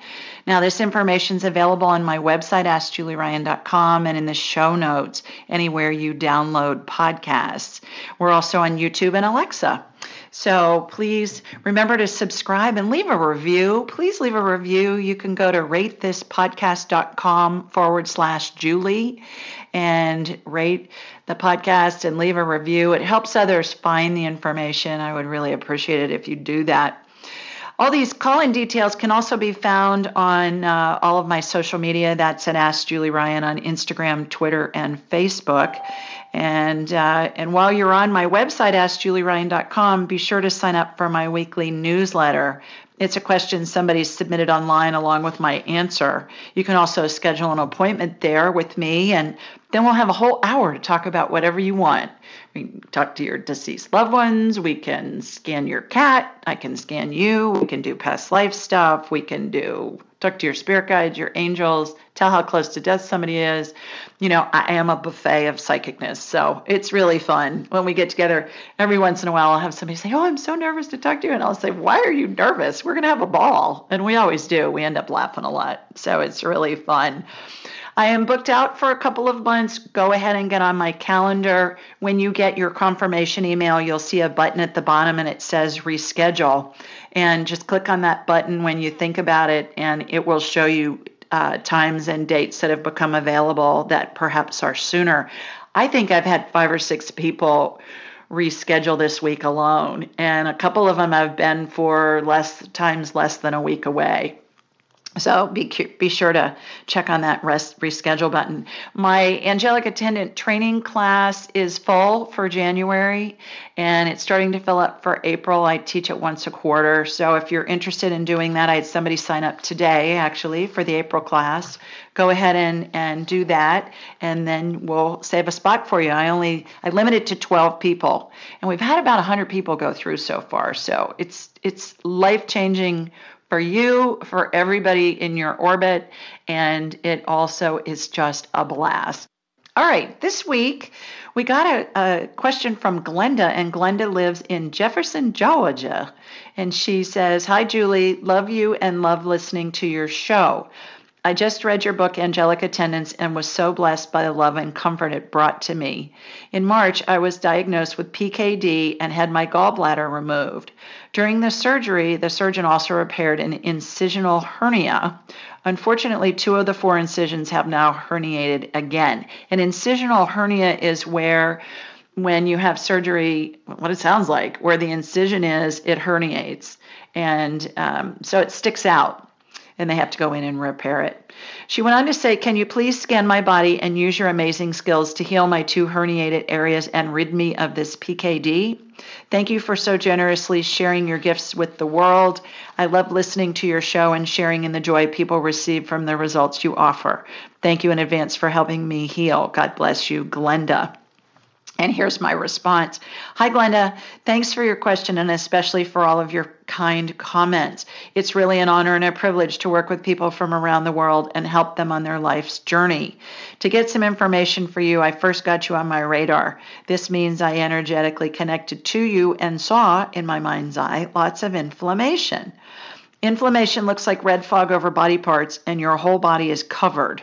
Now, this information is available on my website, AskJulieRyan.com, and in the show notes, anywhere you download podcasts. We're also on YouTube and Alexa. So please remember to subscribe and leave a review. Please leave a review. You can go to ratethispodcast.com forward slash Julie and rate the podcast and leave a review. It helps others find the information. I would really appreciate it if you do that. All these call-in details can also be found on uh, all of my social media. That's at Ask Julie Ryan on Instagram, Twitter, and Facebook. And uh, and while you're on my website, AskJulieRyan.com, be sure to sign up for my weekly newsletter. It's a question somebody submitted online along with my answer. You can also schedule an appointment there with me, and then we'll have a whole hour to talk about whatever you want. We can talk to your deceased loved ones. We can scan your cat. I can scan you. We can do past life stuff. We can do talk to your spirit guides, your angels, tell how close to death somebody is. You know, I am a buffet of psychicness. So it's really fun when we get together. Every once in a while, I'll have somebody say, Oh, I'm so nervous to talk to you. And I'll say, Why are you nervous? We're going to have a ball. And we always do. We end up laughing a lot. So it's really fun. I am booked out for a couple of months. Go ahead and get on my calendar. When you get your confirmation email, you'll see a button at the bottom and it says reschedule. And just click on that button when you think about it, and it will show you uh, times and dates that have become available that perhaps are sooner. I think I've had five or six people reschedule this week alone, and a couple of them have been for less times less than a week away. So be be sure to check on that rest, reschedule button. My angelic attendant training class is full for January and it's starting to fill up for April. I teach it once a quarter. So if you're interested in doing that, I had somebody sign up today actually for the April class. Go ahead and, and do that and then we'll save a spot for you. I only I limit it to 12 people and we've had about 100 people go through so far. So it's it's life-changing for you, for everybody in your orbit, and it also is just a blast. All right, this week we got a, a, question from Glenda, and Glenda lives in Jefferson, Georgia. And she says, Hi, Julie, love you and love listening to your show. I just read your book, Angelic Attendants, and was so blessed by the love and comfort it brought to me. In March, I was diagnosed with PKD and had my gallbladder removed. During the surgery, the surgeon also repaired an incisional hernia. Unfortunately, two of the four incisions have now herniated again. An incisional hernia is where when you have surgery, what it sounds like, where the incision is, it herniates. And um, so it sticks out and they have to go in and repair it. She went on to say, Can you please scan my body and use your amazing skills to heal my two herniated areas and rid me of this PKD? Thank you for so generously sharing your gifts with the world. I love listening to your show and sharing in the joy people receive from the results you offer. Thank you in advance for helping me heal. God bless you, Glenda. And here's my response Hi, Glenda. Thanks for your question and especially for all of your kind comments. It's really an honor and a privilege to work with people from around the world and help them on their life's journey. To get some information for you, I first got you on my radar. This means I energetically connected to you and saw, in my mind's eye, lots of inflammation. Inflammation looks like red fog over body parts, and your whole body is covered.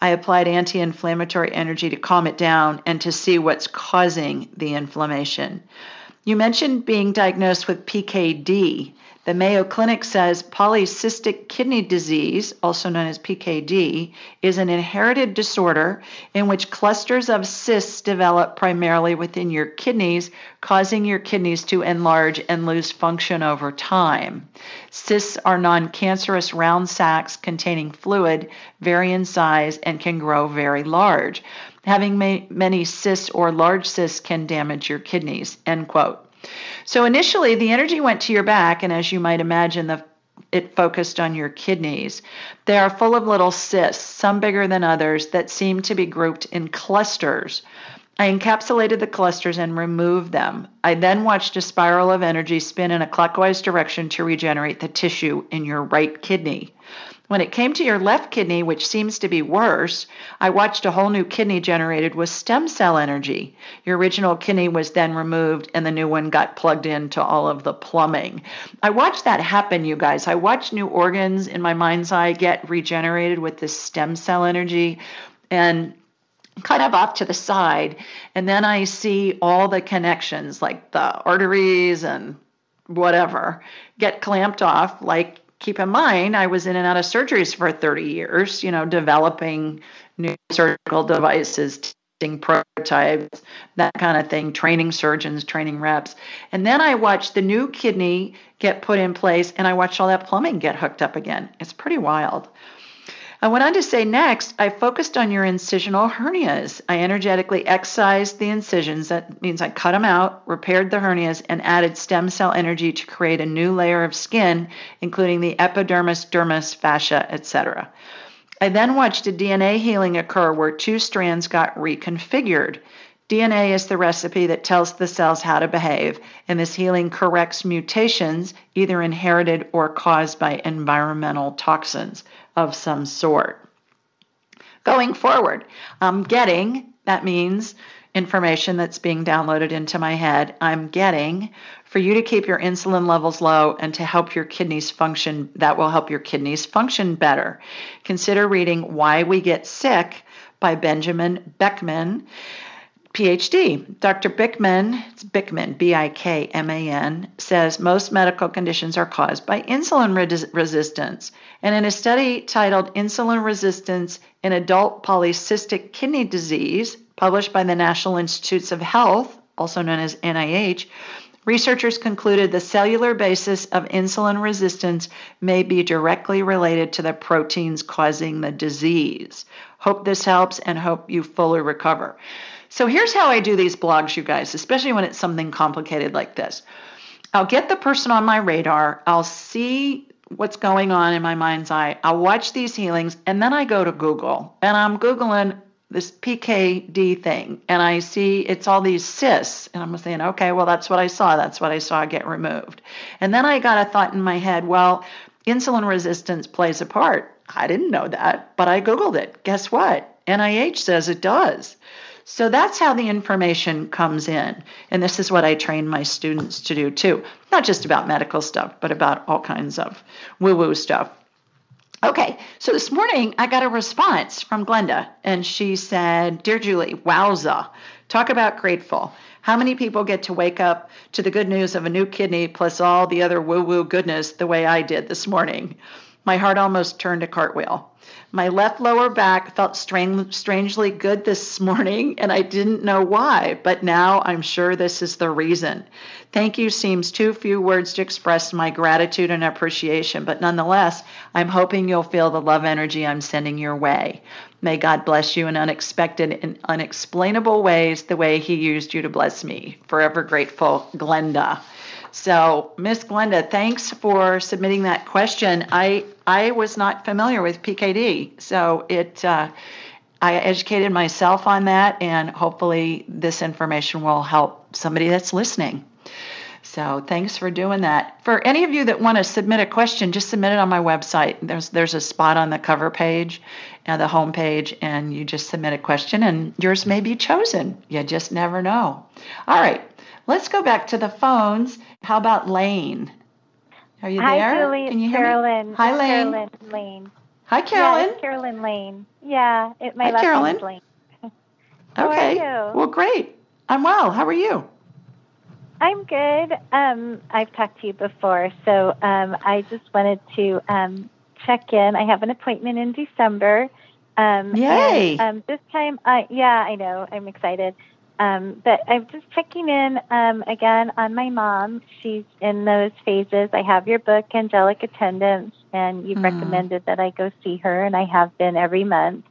I applied anti inflammatory energy to calm it down and to see what's causing the inflammation. You mentioned being diagnosed with PKD. The Mayo Clinic says polycystic kidney disease, also known as PKD, is an inherited disorder in which clusters of cysts develop primarily within your kidneys, causing your kidneys to enlarge and lose function over time. Cysts are non cancerous round sacs containing fluid, vary in size, and can grow very large. Having many cysts or large cysts can damage your kidneys. End quote. So initially, the energy went to your back, and as you might imagine, the it focused on your kidneys. They are full of little cysts, some bigger than others, that seem to be grouped in clusters. I encapsulated the clusters and removed them. I then watched a spiral of energy spin in a clockwise direction to regenerate the tissue in your right kidney. When it came to your left kidney, which seems to be worse, I watched a whole new kidney generated with stem cell energy. Your original kidney was then removed and the new one got plugged into all of the plumbing. I watched that happen, you guys. I watched new organs in my mind's eye get regenerated with this stem cell energy and kind of off to the side. And then I see all the connections, like the arteries and whatever, get clamped off like keep in mind, I was in and out of surgeries for 30 years, you know, developing new surgical devices, testing prototypes, that kind of thing, training surgeons, training reps. And then I watched the new kidney get put in place and I watched all that plumbing get hooked up again. It's pretty wild. I went on to say next, I focused on your incisional hernias. I energetically excised the incisions. That means I cut them out, repaired the hernias, and added stem cell energy to create a new layer of skin, including the epidermis, dermis, fascia, etc. I then watched a DNA healing occur where two strands got reconfigured. DNA is the recipe that tells the cells how to behave, and this healing corrects mutations, either inherited or caused by environmental toxins of some sort. Going forward, I'm getting, that means information that's being downloaded into my head. I'm getting for you to keep your insulin levels low and to help your kidneys function. That will help your kidneys function better. Consider reading Why We Get Sick by Benjamin Bikman. PhD. Dr. Bikman, it's Bikman, B I K M A N, says most medical conditions are caused by insulin re- resistance. And in a study titled Insulin Resistance in Adult Polycystic Kidney Disease, published by the National Institutes of Health, also known as NIH, researchers concluded the cellular basis of insulin resistance may be directly related to the proteins causing the disease. Hope this helps and hope you fully recover. So here's how I do these blogs, you guys, especially when it's something complicated like this. I'll get the person on my radar, I'll see what's going on in my mind's eye, I'll watch these healings, and then I go to Google and I'm Googling this PKD thing and I see it's all these cysts and I'm saying, okay, well, that's what I saw. That's what I saw get removed. And then I got a thought in my head, well, insulin resistance plays a part. I didn't know that, but I Googled it. Guess what? NIH says it does. So that's how the information comes in. And this is what I train my students to do too. Not just about medical stuff, but about all kinds of woo woo stuff. Okay, so this morning I got a response from Glenda, and she said, Dear Julie, wowza, talk about grateful. How many people get to wake up to the good news of a new kidney plus all the other woo woo goodness the way I did this morning? My heart almost turned a cartwheel. My left lower back felt strange, strangely good this (laughs) morning, and I didn't know why, but now I'm sure this is the reason. Thank you seems too few words to express my gratitude and appreciation, but nonetheless, I'm hoping you'll feel the love energy I'm sending your way. May God bless you in unexpected and unexplainable ways the way He used you to bless me. Forever grateful, Glenda. So, Miss Glenda, thanks for submitting that question. I I was not familiar with PKD, so it uh, I educated myself on that, and hopefully this information will help somebody that's listening. So thanks for doing that. For any of you that want to submit a question, just submit it on my website. There's there's a spot on the cover page and the home page, and you just submit a question, and yours may be chosen. You just never know. All right. Let's go back to the phones. How about Lane? Are you Hi, there? Julie. Can you hear Carolyn. me? Hi, Lane. Carolyn Lane. Hi, Carolyn. Yeah, it's Carolyn Lane. Yeah, it, my Hi, last Carolyn. Lane. (laughs) How okay. are you? Well, great. I'm well. How are you? I'm good. Um, I've talked to you before, so um, I just wanted to um, check in. I have an appointment in December. Um, Yay. And, um, this time, I yeah, I know. I'm excited. Um, but I'm just checking in um, again on my mom. She's in those phases. I have your book, Angelic Attendants, and you've Mhm. recommended that I go see her, and I have been every month.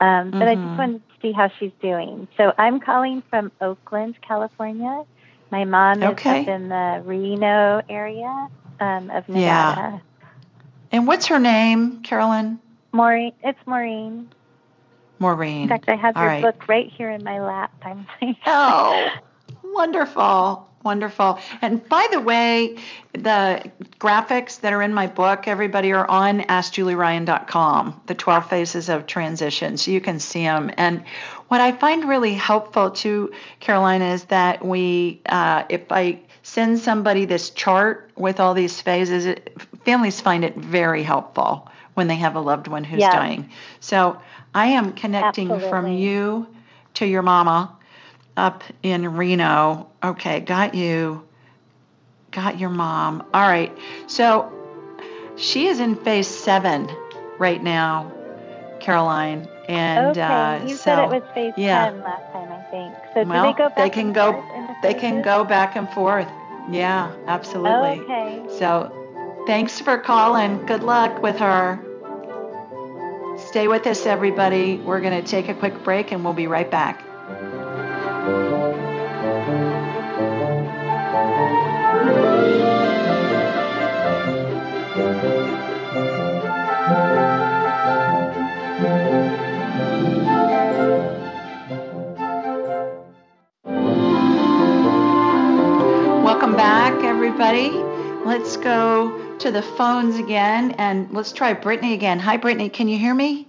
Um, but I Mhm. just wanted to see how she's doing. So I'm calling from Oakland, California. My mom is Okay. up in the Reno area um, of Yeah. Nevada. And what's her name, Carolyn? Maureen, it's Maureen. Maureen. In fact, I have All your right. book right here in my lap. (laughs) I'm like, Oh, (laughs) wonderful. Wonderful. And by the way, the graphics that are in my book, everybody are on AskJulieRyan.com, the 12 phases of transition, so you can see them. And what I find really helpful too, Carolina is that we, uh, if I send somebody this chart with all these phases, it, families find it very helpful when they have a loved one who's Yes. dying. So I am connecting from you to your mama up in Reno. Okay, got you. Got your mom. All right. So she is in phase seven right now, Caroline. And okay, uh, you so said it was phase yeah. 10 last time, I think. So well, do they go back they can and go forth in the they can go back and forth. Yeah, absolutely. Okay. So thanks for calling. Good luck with her. Stay with us, everybody. We're going to take a quick break and we'll be right back. Welcome back, everybody. Let's go to the phones again and let's try Brittany again. Hi, Brittany. Can you hear me?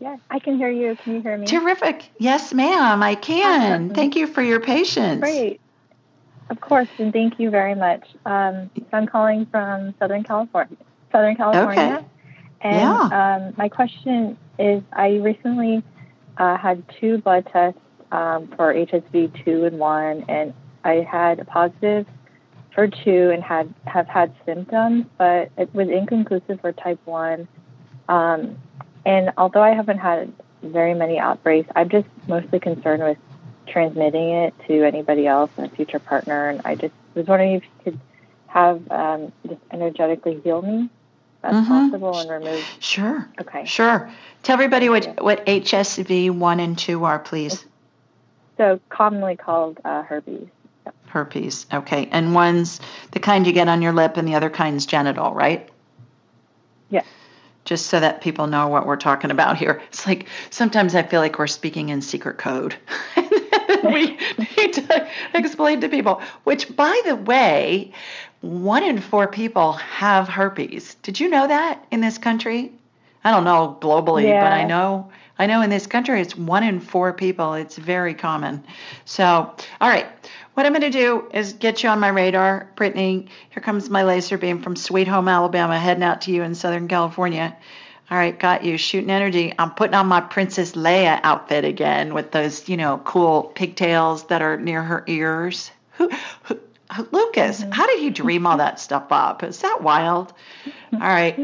Yes, I can hear you. Can you hear me? Terrific. Yes, ma'am, I can. Thank you for your patience. Great. Of course, and thank you very much. Um, so I'm calling from Southern California. Southern California. And um, my question is I recently uh, had two blood tests um, for HSV 2 and 1, and I had a positive for 2 and had have had symptoms, but it was inconclusive for type 1. Um, and although I haven't had very many outbreaks, I'm just mostly concerned with transmitting it to anybody else and a future partner. And I just was wondering if you could have um, just energetically heal me, if that's Mhm. possible, and remove. Sure. Okay. Sure. Tell everybody what, what HSV 1 and 2 are, please. So commonly called uh, herpes. Herpes. Okay. And one's the kind you get on your lip, and the other kind's genital, right? Yes. Just so that people know what we're talking about here. It's like sometimes I feel like we're speaking in secret code. (laughs) we need to explain to people, which, by the way, one in four people have herpes. Did you know that in this country? I don't know globally, but I know I know in this country it's one in four people. It's very common. So, all right. What I'm going to do is get you on my radar, Brittany. Here comes my laser beam from Sweet Home, Alabama, heading out to you in Southern California. All right, got you. Shooting energy. I'm putting on my Princess Leia outfit again with those, you know, cool pigtails that are near her ears. Who, who, Lucas, mm-hmm. how did he dream all that stuff up? Is that wild? All right.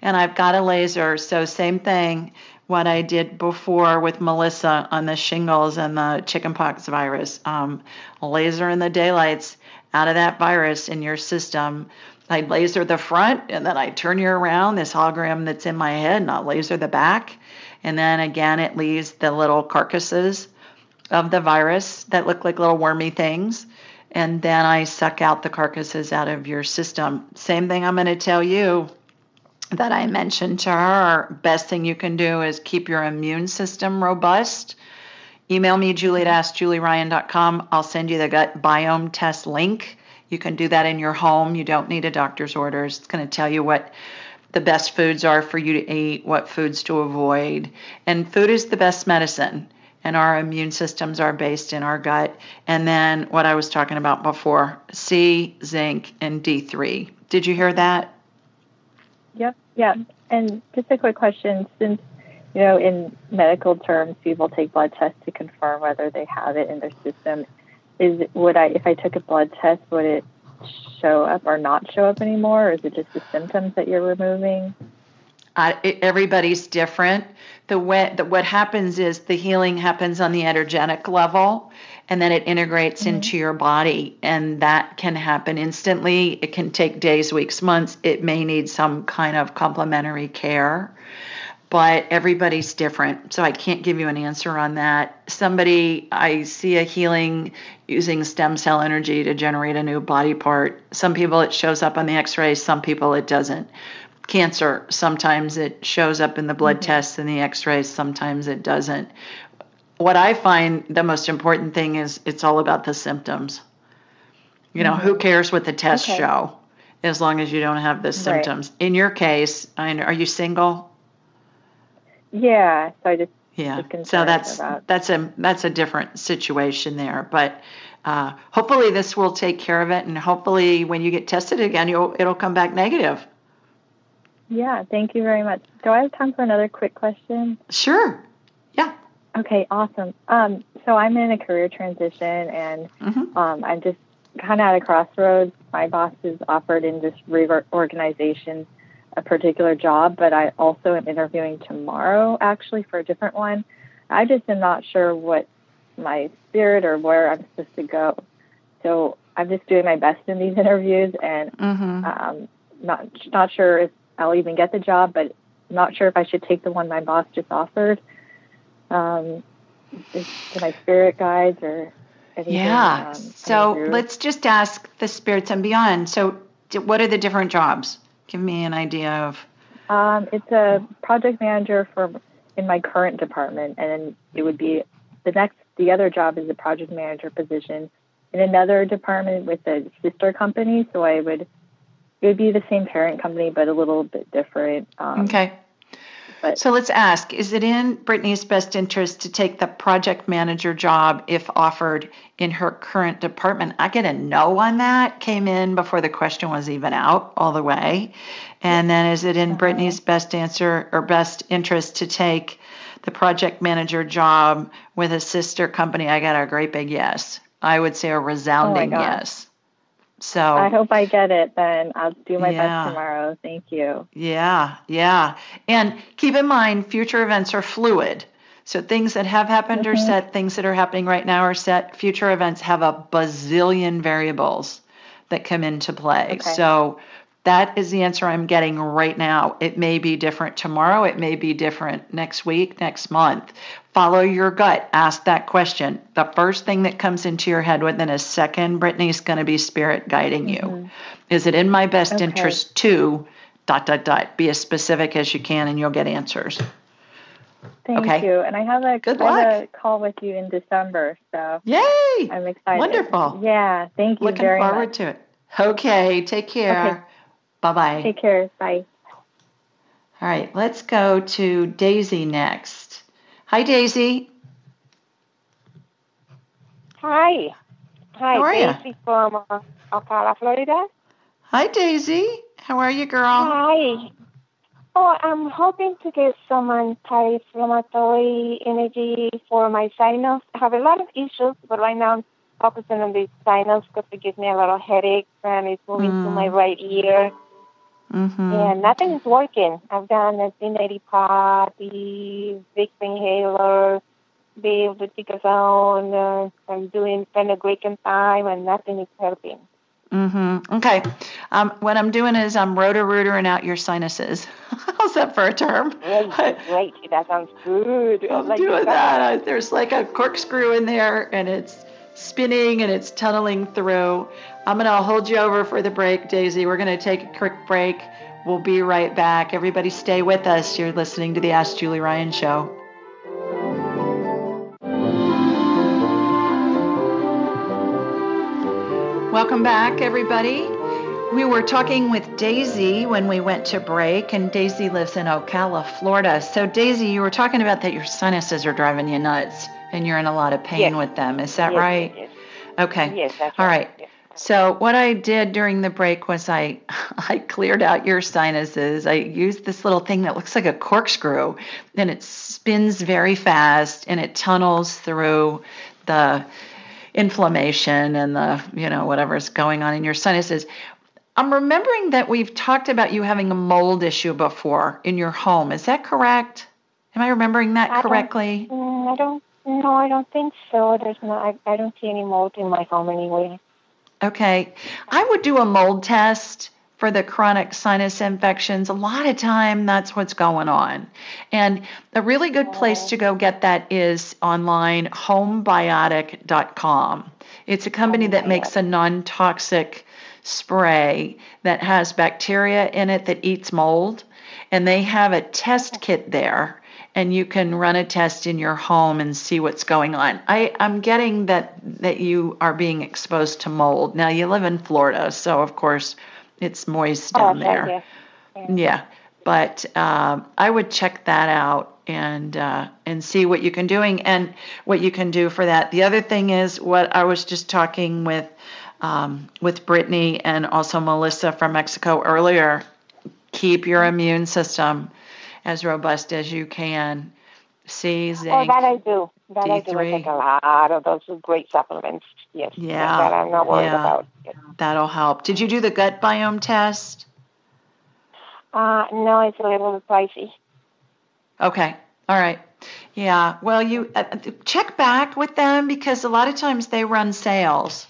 And I've got a laser, so same thing. What I did before with Melissa on the shingles and the chickenpox virus. Um, laser in the daylights out of that virus in your system. I laser the front and then I turn you around, this hologram that's in my head, and I'll laser the back. And then again, it leaves the little carcasses of the virus that look like little wormy things. And then I suck out the carcasses out of your system. Same thing I'm going to tell you that I mentioned to her. Best thing you can do is keep your immune system robust. Email me, Julie at AskJulieRyan.com. I'll send you the gut biome test link. You can do that in your home. You don't need a doctor's orders. It's going to tell you what the best foods are for you to eat, what foods to avoid. And food is the best medicine. and our immune systems are based in our gut. And then what I was talking about before C, zinc, and D3. Did you hear that? Yeah. And just a quick question since, you know, in medical terms, people take blood tests to confirm whether they have it in their system. Is would I, if I took a blood test, would it show up or not show up anymore? Or is it just the symptoms that you're removing? Uh, everybody's different. The, way, the what happens is the healing happens on the energetic level, and then it integrates mm-hmm. into your body, and that can happen instantly. It can take days, weeks, months. It may need some kind of complementary care, but everybody's different, so I can't give you an answer on that. Somebody I see a healing using stem cell energy to generate a new body part. Some people it shows up on the X-rays. Some people it doesn't cancer, sometimes it shows up in the blood mm-hmm. tests and the x rays, sometimes it doesn't. What I find the most important thing is it's all about the symptoms. You know, mm-hmm. who cares what the tests okay. show as long as you don't have the symptoms. Right. In your case, are you single? Yeah, so I just yeah. So that's about. that's a that's a different situation there, but uh, hopefully this will take care of it, and hopefully when you get tested again, you'll it'll come back negative. Yeah, thank you very much. Do I have time for another quick question? Sure. Okay, awesome. Um, so I'm in a career transition and mm-hmm. um, I'm just kind of at a crossroads. My boss has offered in this reorganization a particular job, but I also am interviewing tomorrow actually for a different one. I just am not sure what my spirit or where I'm supposed to go. So I'm just doing my best in these interviews and mm-hmm. um, not not sure if I'll even get the job, but not sure if I should take the one my boss just offered. Um, to my spirit guides or anything. Yeah. Um, so let's just ask the spirits and beyond. So, what are the different jobs? Give me an idea of. Um, it's a project manager for in my current department, and then it would be the next. The other job is a project manager position in another department with a sister company. So I would it would be the same parent company, but a little bit different. Um, okay. But, so let's ask Is it in Brittany's best interest to take the project manager job if offered in her current department? I get a no on that. Came in before the question was even out all the way. And then is it in. Brittany's best answer or best interest to take the project manager job with a sister company? I got a great big yes. I would say a oh resounding oh yes. So I hope I get it then. I'll do my yeah. best tomorrow. Thank you. Yeah, yeah. And keep in mind, future events are fluid. So things that have happened mm-hmm. are set, things that are happening right now are set. Future events have a bazillion variables that come into play. Okay. So that is the answer I'm getting right now. It may be different tomorrow. It may be different next week, next month. Follow your gut. Ask that question. The first thing that comes into your head within a second, Brittany's going to be spirit guiding you. Mm-hmm. Is it in my best okay. interest to dot dot dot? Be as specific as you can, and you'll get answers. Thank okay. you. And I have a good luck. Have a call with you in December, so yay! I'm excited. Wonderful. Yeah. Thank you Looking very forward much. to it. Okay. Take care. Okay. Bye bye. Take care. Bye. All right. Let's go to Daisy next. Hi, Daisy. Hi. Hi, How are Daisy you? from uh, Ocala, Florida. Hi, Daisy. How are you, girl? Hi. Oh, I'm hoping to get some anti-inflammatory energy for my sinus. I have a lot of issues, but right now I'm focusing on the sinus because it gives me a lot of headaches and it's moving mm. to my right ear. Mm-hmm. And nothing is working. I've done a Z80 pod, the Vicks inhaler, the fluticasone, uh, I'm doing fenugreek and thyme, and nothing is helping. Mm-hmm. Okay. Um, what I'm doing is I'm roto-rootering out your sinuses. (laughs) How's that for a term? Great, (laughs) great. That sounds good. I'm like doing that. There's like a corkscrew in there, and it's spinning and it's tunneling through. I'm going to hold you over for the break, Daisy. We're going to take a quick break. We'll be right back. Everybody stay with us. You're listening to the Ask Julie Ryan Show. Welcome back, everybody. We were talking with Daisy when we went to break, and Daisy lives in Ocala, Florida. So, Daisy, you were talking about that your sinuses are driving you nuts and you're in a lot of pain yes. with them. Is that yes, right? Yes. Okay. Yes, that's All right. right. So what I did during the break was I (laughs) I cleared out your sinuses. I used this little thing that looks like a corkscrew and it spins very fast and it tunnels through the inflammation and the, you know, whatever's going on in your sinuses. I'm remembering that we've talked about you having a mold issue before in your home. Is that correct? Am I remembering that I don't- correctly? Mm, I don't. No, I don't think so. There's no. I, I don't see any mold in my home anyway. Okay. I would do a mold test for the chronic sinus infections. A lot of time that's what's going on. And a really good place to go get that is online homebiotic.com. It's a company that makes a non-toxic spray that has bacteria in it that eats mold and they have a test kit there and you can run a test in your home and see what's going on. I, I'm getting that that you are being exposed to mold. Now you live in Florida, so of course it's moist down okay, there. yes. Yeah, but um, I would check that out and uh, and see what you can doing and what you can do for that. The other thing is what I was just talking with um, with Brittany and also Melissa from Mexico earlier. Keep your immune system as robust as you can. C, Oh, zinc. that I do. That I do. I D3. take a lot of those great supplements. Yes. Yeah, That I'm not worried yeah. about. Yes. That'll help. Did you do the gut biome test? Uh, no, it's a little bit pricey. Okay. All right. Yeah. Well, you uh, check back with them because a lot of times they run sales,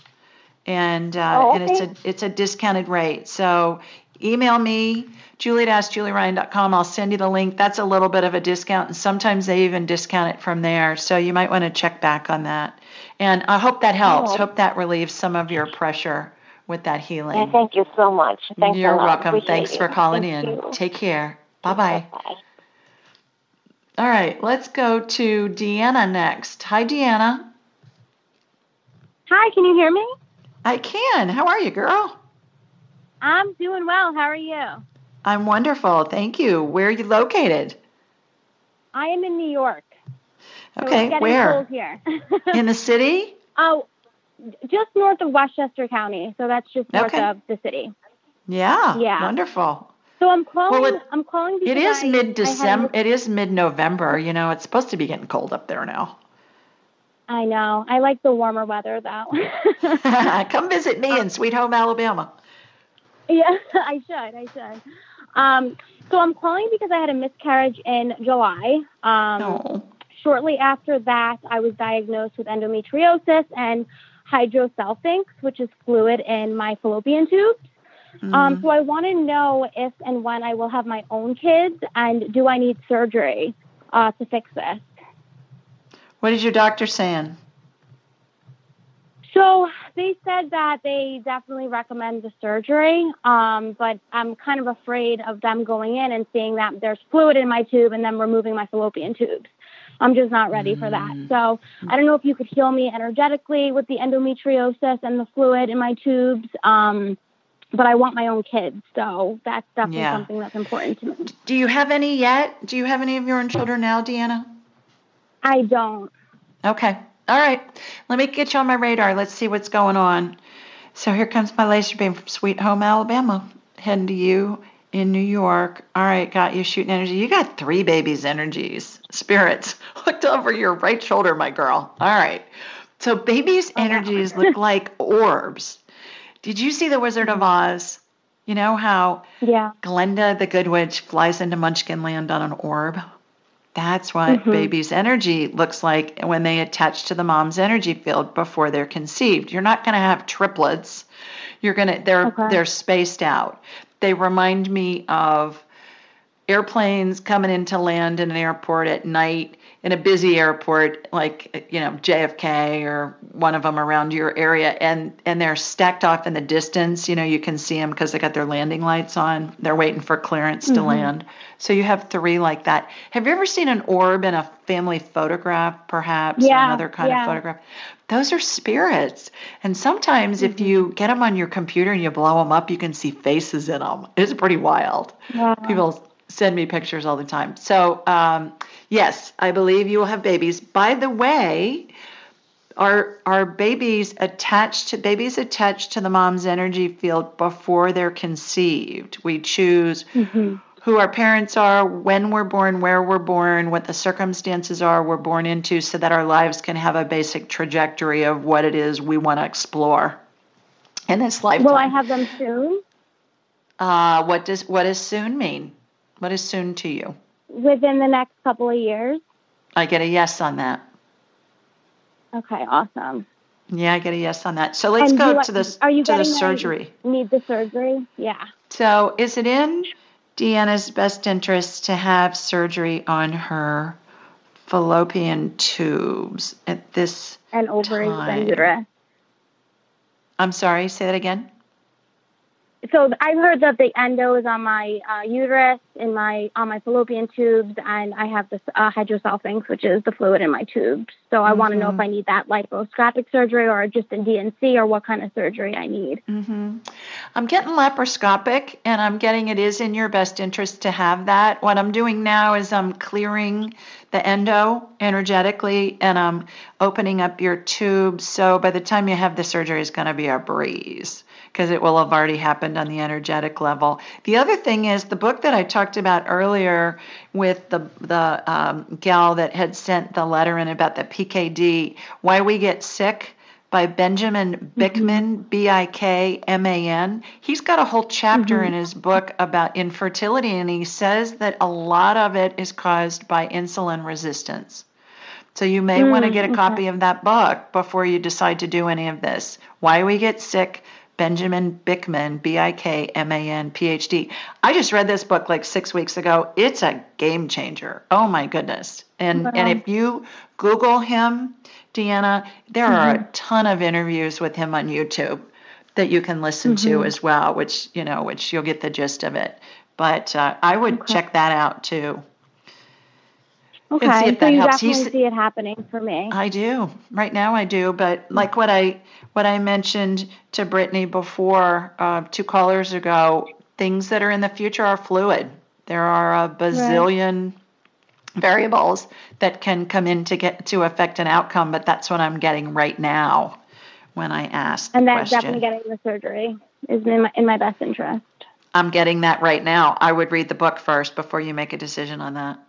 and uh, Oh, and it's a it's a discounted rate. So email me Julie at AskJulieRyan.com. I'll send you the link. That's a little bit of a discount, and sometimes they even discount it from there. So you might want to check back on that. And I hope that helps. Oh. Hope that relieves some of your pressure with that healing. And thank you so much. Thanks You're a welcome. Appreciate Thanks it. for calling Thank in. you. Take care. Bye bye. Bye. All right, let's go to Deanna next. Hi, Deanna. Hi, can you hear me? I can. How are you, girl? I'm doing well. How are you? I'm wonderful. Thank you. Where are you located? I am in New York. So Okay, where? (laughs) In the city? oh, just north of Westchester County. So that's just north Okay. of the city. Yeah. Yeah. Wonderful. So I'm calling. Well, it- I'm calling because It is I- mid December. It is mid November. You know, it's supposed to be getting cold up there now. I know. I like the warmer weather though. (laughs) Come visit me (laughs) um, in Sweet Home, Alabama. Yeah, I should. I should. Um, so I'm calling because I had a miscarriage in July. Um, No. Shortly after that, I was diagnosed with endometriosis and hydrocephalus, which is fluid in my fallopian tubes. Mm-hmm. Um, so I want to know if and when I will have my own kids, and do I need surgery uh, to fix this? What is your doctor saying? So they said that they definitely recommend the surgery, um, but I'm kind of afraid of them going in and seeing that there's fluid in my tube and them removing my fallopian tubes. I'm just not ready for that. So I don't know if you could heal me energetically with the endometriosis and the fluid in my tubes. Um, but I want my own kids, so that's definitely Yeah. something that's important to me. Do you have any yet? Do you have any of your own children now, Deanna? I don't. Okay. All right. Let me get you on my radar. Let's see what's going on. So here comes my laser beam from Sweet Home, Alabama, heading to you in New York. All right, got you shooting energy. You got three babies' energies, spirits (laughs) hooked over your right shoulder, my girl. All right. So babies' energies look like orbs. Did you see the Wizard of Oz? You know how Yeah. Glinda the Good Witch flies into Munchkin Land on an orb? That's what Mhm. baby's energy looks like when they attach to the mom's energy field before they're conceived. You're not going to have triplets. You're going to they're Okay. they're spaced out. They remind me of airplanes coming into land in an airport at night in a busy airport like you know JFK or one of them around your area and and they're stacked off in the distance. You know you can see them because they got their landing lights on. They're waiting for clearance mm-hmm. to land. So you have three like that. Have you ever seen an orb in a family photograph perhaps? Yeah, or another kind yeah. of photograph? Those are spirits. And sometimes mm-hmm. if you get them on your computer and you blow them up you can see faces in them it's pretty wild. Wow. people send me pictures all the time. So um, Yes, I believe you will have babies. By the way, are are babies attached to babies attached to the mom's energy field before they're conceived? We choose mm-hmm. who our parents are, when we're born, where we're born, what the circumstances are we're born into, so that our lives can have a basic trajectory of what it is we want to explore in this lifetime. Will I have them soon? Uh, what does what does soon mean? What is soon to you? Within the next couple of years? I get a yes on that. Okay, awesome. Yeah, I get a yes on that. So let's and go to the are you to the surgery. Need the surgery? Yeah. So is it in Deanna's best interest to have surgery on her fallopian tubes at this and ovaries time? and uterus? I'm sorry. Say that again so I've heard that the endo is on my uh, uterus, in my on my fallopian tubes, and I have this uh, hydrosalpinx, which is the fluid in my tubes. So I mm-hmm. want to know if mm-hmm. I need that laparoscopic surgery or just in D&C or what kind of surgery I need. Mm-hmm. I'm getting laparoscopic, and I'm getting it is in your best interest to have that. What I'm doing now is I'm clearing the endo energetically, and I'm opening up your tubes. So by the time you have the surgery, it's going to be a breeze because it will have already happened on the energetic level. The other thing is the book that I talked about earlier with the the um, gal that had sent the letter in about the PKD, why we get sick by Benjamin Bikman, mm-hmm. B I K M A N. He's got a whole chapter mm-hmm. in his book about infertility, and he says that a lot of it is caused by insulin resistance. So you may mm, want to get a okay. copy of that book before you decide to do any of this. Why we get sick, Benjamin Bikman, B I K M A N, PhD. I just read this book like six weeks ago. It's a game changer. Oh my goodness. And wow. and if you Google him, Deanna, there mm-hmm. are a mm-hmm. ton of interviews with him on YouTube that you can listen mm-hmm. to as well, which you know, which you'll get the gist of it. But uh, I would okay. check that out too. Okay, and see if so that you helps. definitely see it happening for me. I do. Right now, I do. But like what I what I mentioned to Brittany before, uh, two callers ago, things that are in the future are fluid. There are a bazillion right. variables that can come in to get to affect an outcome, but that's what I'm getting right now when I ask. And that's definitely getting the surgery is in my, in my best interest. I'm getting that right now. I would read the book first before you make a decision on that.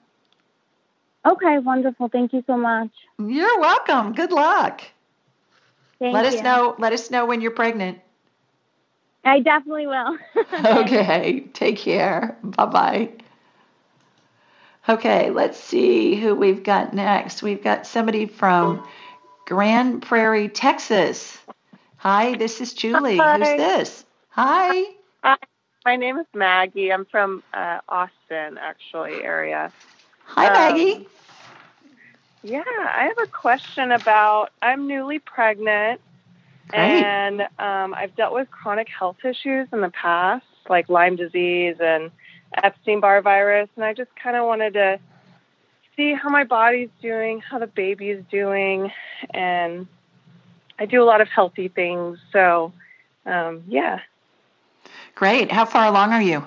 Okay, wonderful. Thank you so much. You're welcome. Good luck. Thank let you. us know. Let us know when you're pregnant. I definitely will. (laughs) (laughs) okay. Take care. Bye bye. Okay, let's see who we've got next. We've got somebody from Grand Prairie, Texas. Hi, this is Julie. Hi. Who's this? Hi. Hi. My name is Maggie. I'm from uh, Austin, actually, area. Hi, um, Maggie. Yeah, I have a question about I'm newly pregnant Great. and um, I've dealt with chronic health issues in the past, like Lyme disease and Epstein Barr virus, and I just kind of wanted to see how my body's doing, how the baby's doing, and I do a lot of healthy things. So, um, yeah. Great. How far along are you?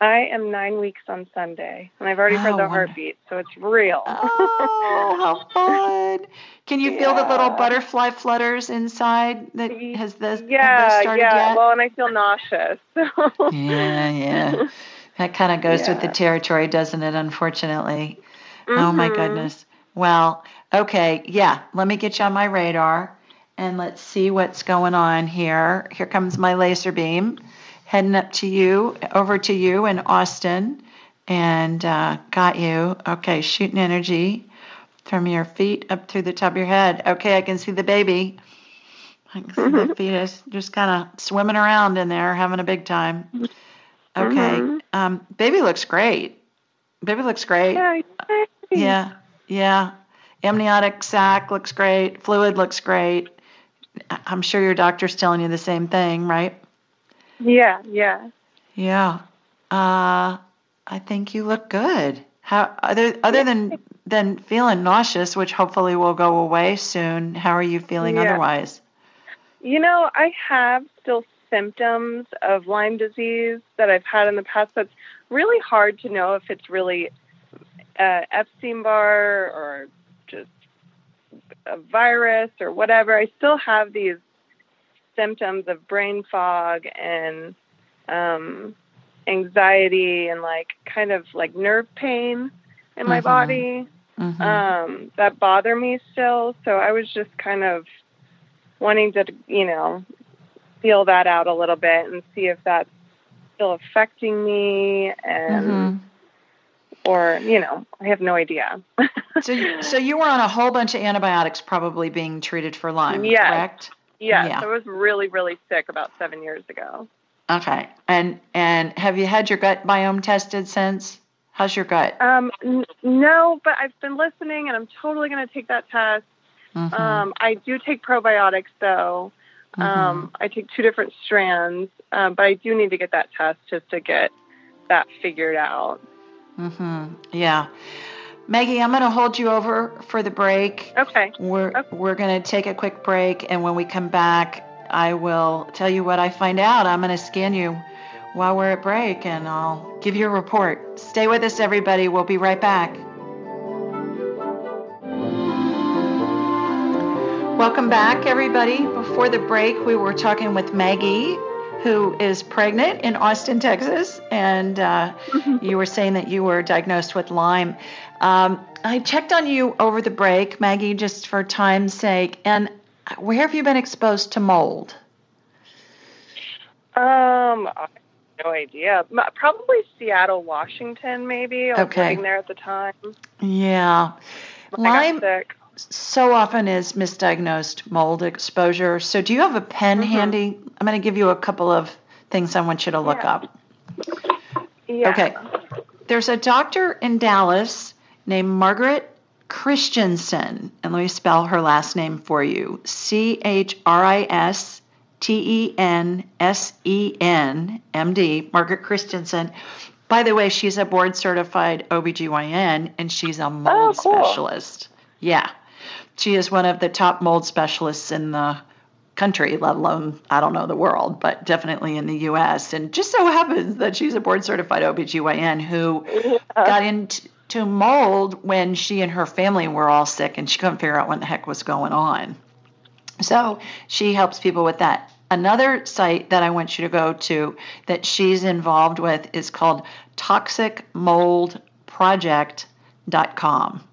I am nine weeks on Sunday, and I've already oh, heard the heartbeat, so it's real. oh, how (laughs) fun! Can you yeah. feel the little butterfly flutters inside? That has this yeah, started yeah. Yet? Well, and I feel nauseous. (laughs) So. yeah, yeah. That kind of goes yeah. with the territory, doesn't it? Unfortunately. Mm-hmm. Oh my mm-hmm. goodness. Well, okay, yeah. Let me get you on my radar, and let's see what's going on here. Here comes my laser beam heading up to you, over to you in Austin, and uh, got you. Okay, shooting energy from your feet up through the top of your head. Okay, I can see the baby. I can see the fetus just kind of swimming around in there, having a big time. Okay. Mm-hmm. Um, baby looks great. Baby looks great. Yeah. Yeah. Yeah. Amniotic sac looks great. Fluid looks great. I'm sure your doctor's telling you the same thing, right? Yeah, yeah. Yeah. Uh, I think you look good. How other other than than feeling nauseous, which hopefully will go away soon. How are you feeling yeah. otherwise? You know, I have still symptoms of Lyme disease that I've had in the past. That's really hard to know if it's really uh, Epstein Barr or just a virus or whatever. I still have these symptoms of brain fog and um, anxiety and like kind of like nerve pain in my mm-hmm. body mm-hmm. um, that bother me still. So I was just kind of wanting to, you know, feel that out a little bit and see if that's still affecting me and. Mm-hmm. Or you know, I have no idea. so, you, so you were on a whole bunch of antibiotics, probably being treated for Lyme, yes. correct? Yes, yeah. I was really, really sick about seven years ago. Okay, and and have you had your gut biome tested since? How's your gut? Um, n- no, but I've been listening, and I'm totally going to take that test. Mm-hmm. Um, I do take probiotics, though. Mm-hmm. Um, I take two different strands, um, but I do need to get that test just to get that figured out. Mm-hmm. Yeah. Maggie, I'm going to hold you over for the break. Okay. We're okay. we're going to take a quick break, and when we come back, I will tell you what I find out. I'm going to scan you while we're at break, and I'll give you a report. Stay with us, everybody. We'll be right back. Welcome back, everybody. Before the break, we were talking with Maggie, who is pregnant in Austin, Texas, and uh, mm-hmm. you were saying that you were diagnosed with Lyme. Um, I checked on you over the break, Maggie, just for time's sake, and where have you been exposed to mold? Um, I have no idea. Probably Seattle, Washington, maybe. I was okay. living there at the time. Yeah. Lyme so often is misdiagnosed mold exposure. So do you have a pen mm-hmm. handy? I'm going to give you a couple of things I want you to look yeah. up. Yeah. Okay. There's a doctor in Dallas named Margaret Christensen, and let me spell her last name for you C H R I S T E N S E N M D, Margaret Christensen. By the way, she's a board certified OBGYN and she's a mold oh, cool. specialist. Yeah. She is one of the top mold specialists in the country, let alone, I don't know, the world, but definitely in the US. And just so happens that she's a board certified OBGYN who yeah. got into mold when she and her family were all sick and she couldn't figure out what the heck was going on. So she helps people with that. Another site that I want you to go to that she's involved with is called toxicmoldproject.com.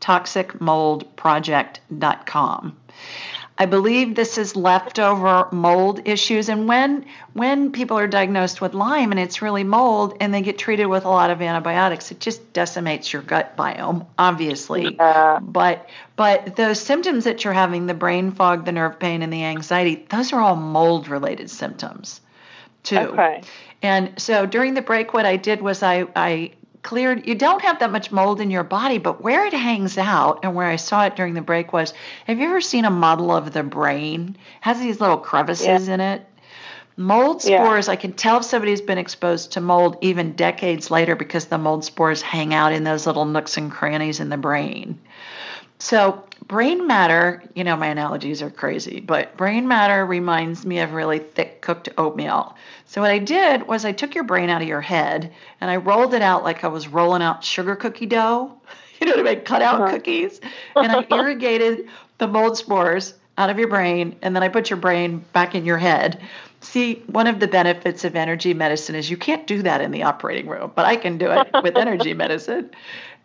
Toxicmoldproject.com. I believe this is leftover mold issues. And when when people are diagnosed with Lyme and it's really mold and they get treated with a lot of antibiotics, it just decimates your gut biome, obviously. Yeah. But but those symptoms that you're having, the brain fog, the nerve pain, and the anxiety, those are all mold related symptoms too. Okay. And so during the break, what I did was I, I cleared you don't have that much mold in your body but where it hangs out and where i saw it during the break was have you ever seen a model of the brain? It has these little crevices yeah. in it. Mold spores yeah. i can tell if somebody's been exposed to mold even decades later because the mold spores hang out in those little nooks and crannies in the brain. So brain matter you know my analogies are crazy but brain matter reminds me of really thick cooked oatmeal so what I did was I took your brain out of your head and I rolled it out like I was rolling out sugar cookie dough. (laughs) You know what I mean? Cut out uh-huh. cookies. And I (laughs) irrigated the mold spores out of your brain and then I put your brain back in your head. See, one of the benefits of energy medicine is you can't do that in the operating room, but I can do it with (laughs) energy medicine.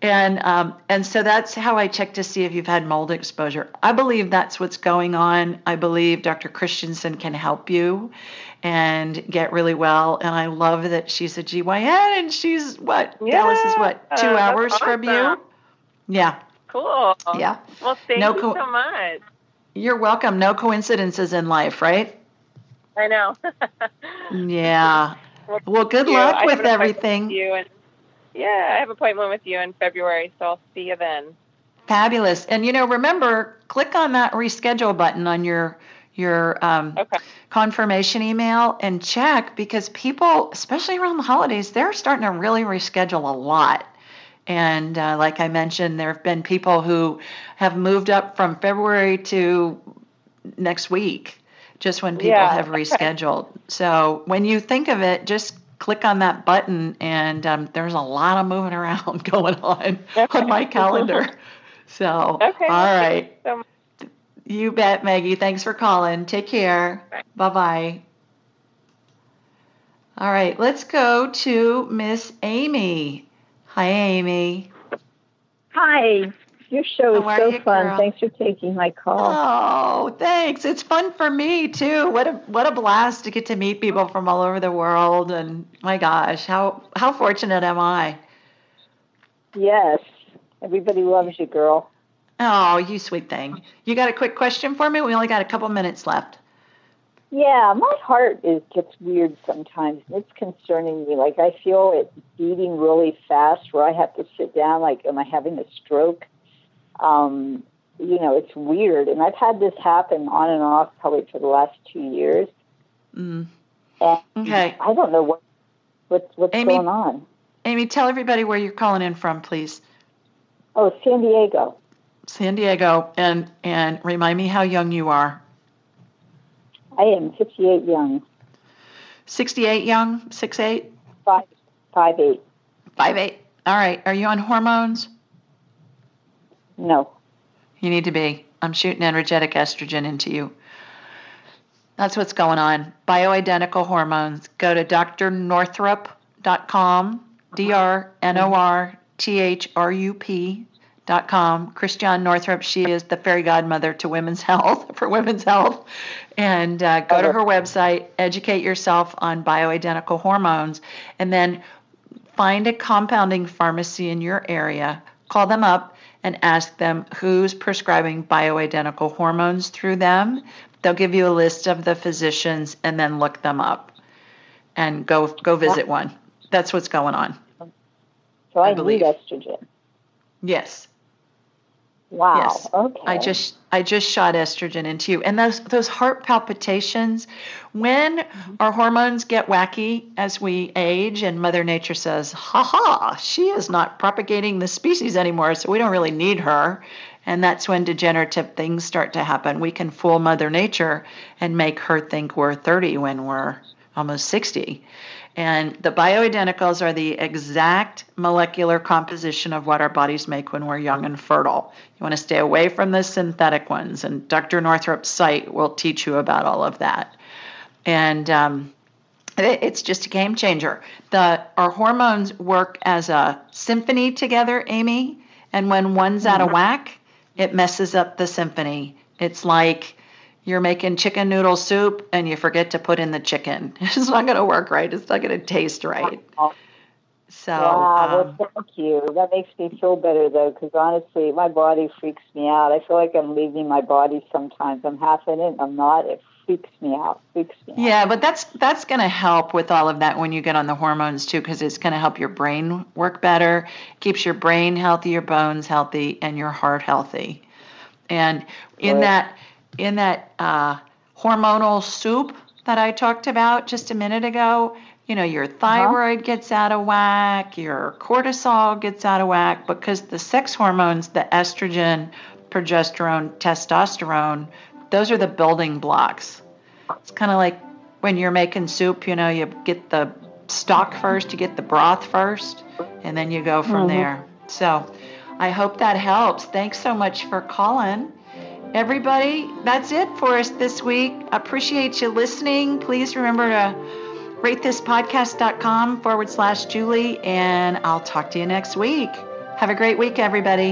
And um, and so that's how I check to see if you've had mold exposure. I believe that's what's going on. I believe Dr. Christensen can help you and get really well. And I love that she's a GYN and she's what? Yeah, Dallas is what? Two hours awesome. from you? Yeah. Cool. Yeah. Well, thank no co- you so much. You're welcome. No coincidences in life, right? I know. (laughs) yeah. Well, good you. luck with everything. With you and, yeah, I have an appointment with you in February, so I'll see you then. Fabulous. And you know, remember, click on that reschedule button on your your um, okay. confirmation email and check because people, especially around the holidays, they're starting to really reschedule a lot. And uh, like I mentioned, there have been people who have moved up from February to next week, just when people Yeah, have okay. rescheduled. So when you think of it, just click on that button, and um, there's a lot of moving around (laughs) going on on my calendar. (laughs) So, Okay. all right. So. You bet, Maggie. Thanks for calling. Take care. Bye bye. All right, let's go to Miss Amy. Hi, Amy. Hi. Your show is so you, fun. girl? Thanks for taking my call. Oh, thanks. It's fun for me too. What a what a blast to get to meet people from all over the world. And my gosh, how how fortunate am I? Yes. Everybody loves you, girl. Oh, you sweet thing. You got a quick question for me? We only got a couple minutes left. Yeah, my heart is gets weird sometimes. It's concerning me. Like I feel it beating really fast where I have to sit down like am I having a stroke? Um, you know, it's weird. And I've had this happen on and off probably for the last two years. Mm. Okay. I don't know what what's what's Amy? going on. Amy, tell everybody where you're calling in from, please. Oh, San Diego. San Diego, and and remind me how young you are. I am fifty eight young. 68 young, 6'8", Five five eight. 5'8". All right. Are you on hormones? No. You need to be. I'm shooting energetic estrogen into you. That's what's going on. Bioidentical hormones. Go to drnorthrup.com, D R N O R T H R U P.com. Christiane Northrup, she is the fairy godmother to women's (laughs) health, for women's health. And uh, go to her website, educate yourself on bioidentical hormones, and then find a compounding pharmacy in your area, call them up and ask them who's prescribing bioidentical hormones through them. They'll give you a list of the physicians and then look them up and go go visit one. That's what's going on. So I, believe. need estrogen. Yes. Wow. Yes. Okay. I just I just shot estrogen into you. And those those heart palpitations, when mm-hmm. our hormones get wacky as we age and Mother Nature says, ha ha, she is not propagating the species anymore, so we don't really need her. And that's when degenerative things start to happen. We can fool Mother Nature and make her think we're 30 when we're almost 60. And the bioidenticals are the exact molecular composition of what our bodies make when we're young and fertile. You want to stay away from the synthetic ones, and Dr. Northrup's site will teach you about all of that. And um, it- it's just a game changer. The our hormones work as a symphony together, Amy. And when one's out of whack, it messes up the symphony. It's like you're making chicken noodle soup and you forget to put in the chicken. (laughs) It's not going to work right. It's not going to taste right. So, wow. um, well, thank you. That makes me feel better though, because honestly, my body freaks me out. I feel like I'm leaving my body sometimes. I'm half in it, I'm not. It freaks me out. Freaks me out. yeah, but that's that's going to help with all of that when you get on the hormones too, because it's going to help your brain work better, keeps your brain healthy, your bones healthy, and your heart healthy. And in Right. that in that uh, hormonal soup that I talked about just a minute ago, you know, your thyroid gets out of whack, your cortisol gets out of whack because the sex hormones, the estrogen, progesterone, testosterone, those are the building blocks. It's kind of like when you're making soup, you know, you get the stock first, you get the broth first, and then you go from Mhm. there. So I hope that helps. Thanks so much for calling. Everybody, that's it for us this week. Appreciate you listening. Please remember to ratethispodcast.com forward slash Julie, and I'll talk to you next week. Have a great week, everybody.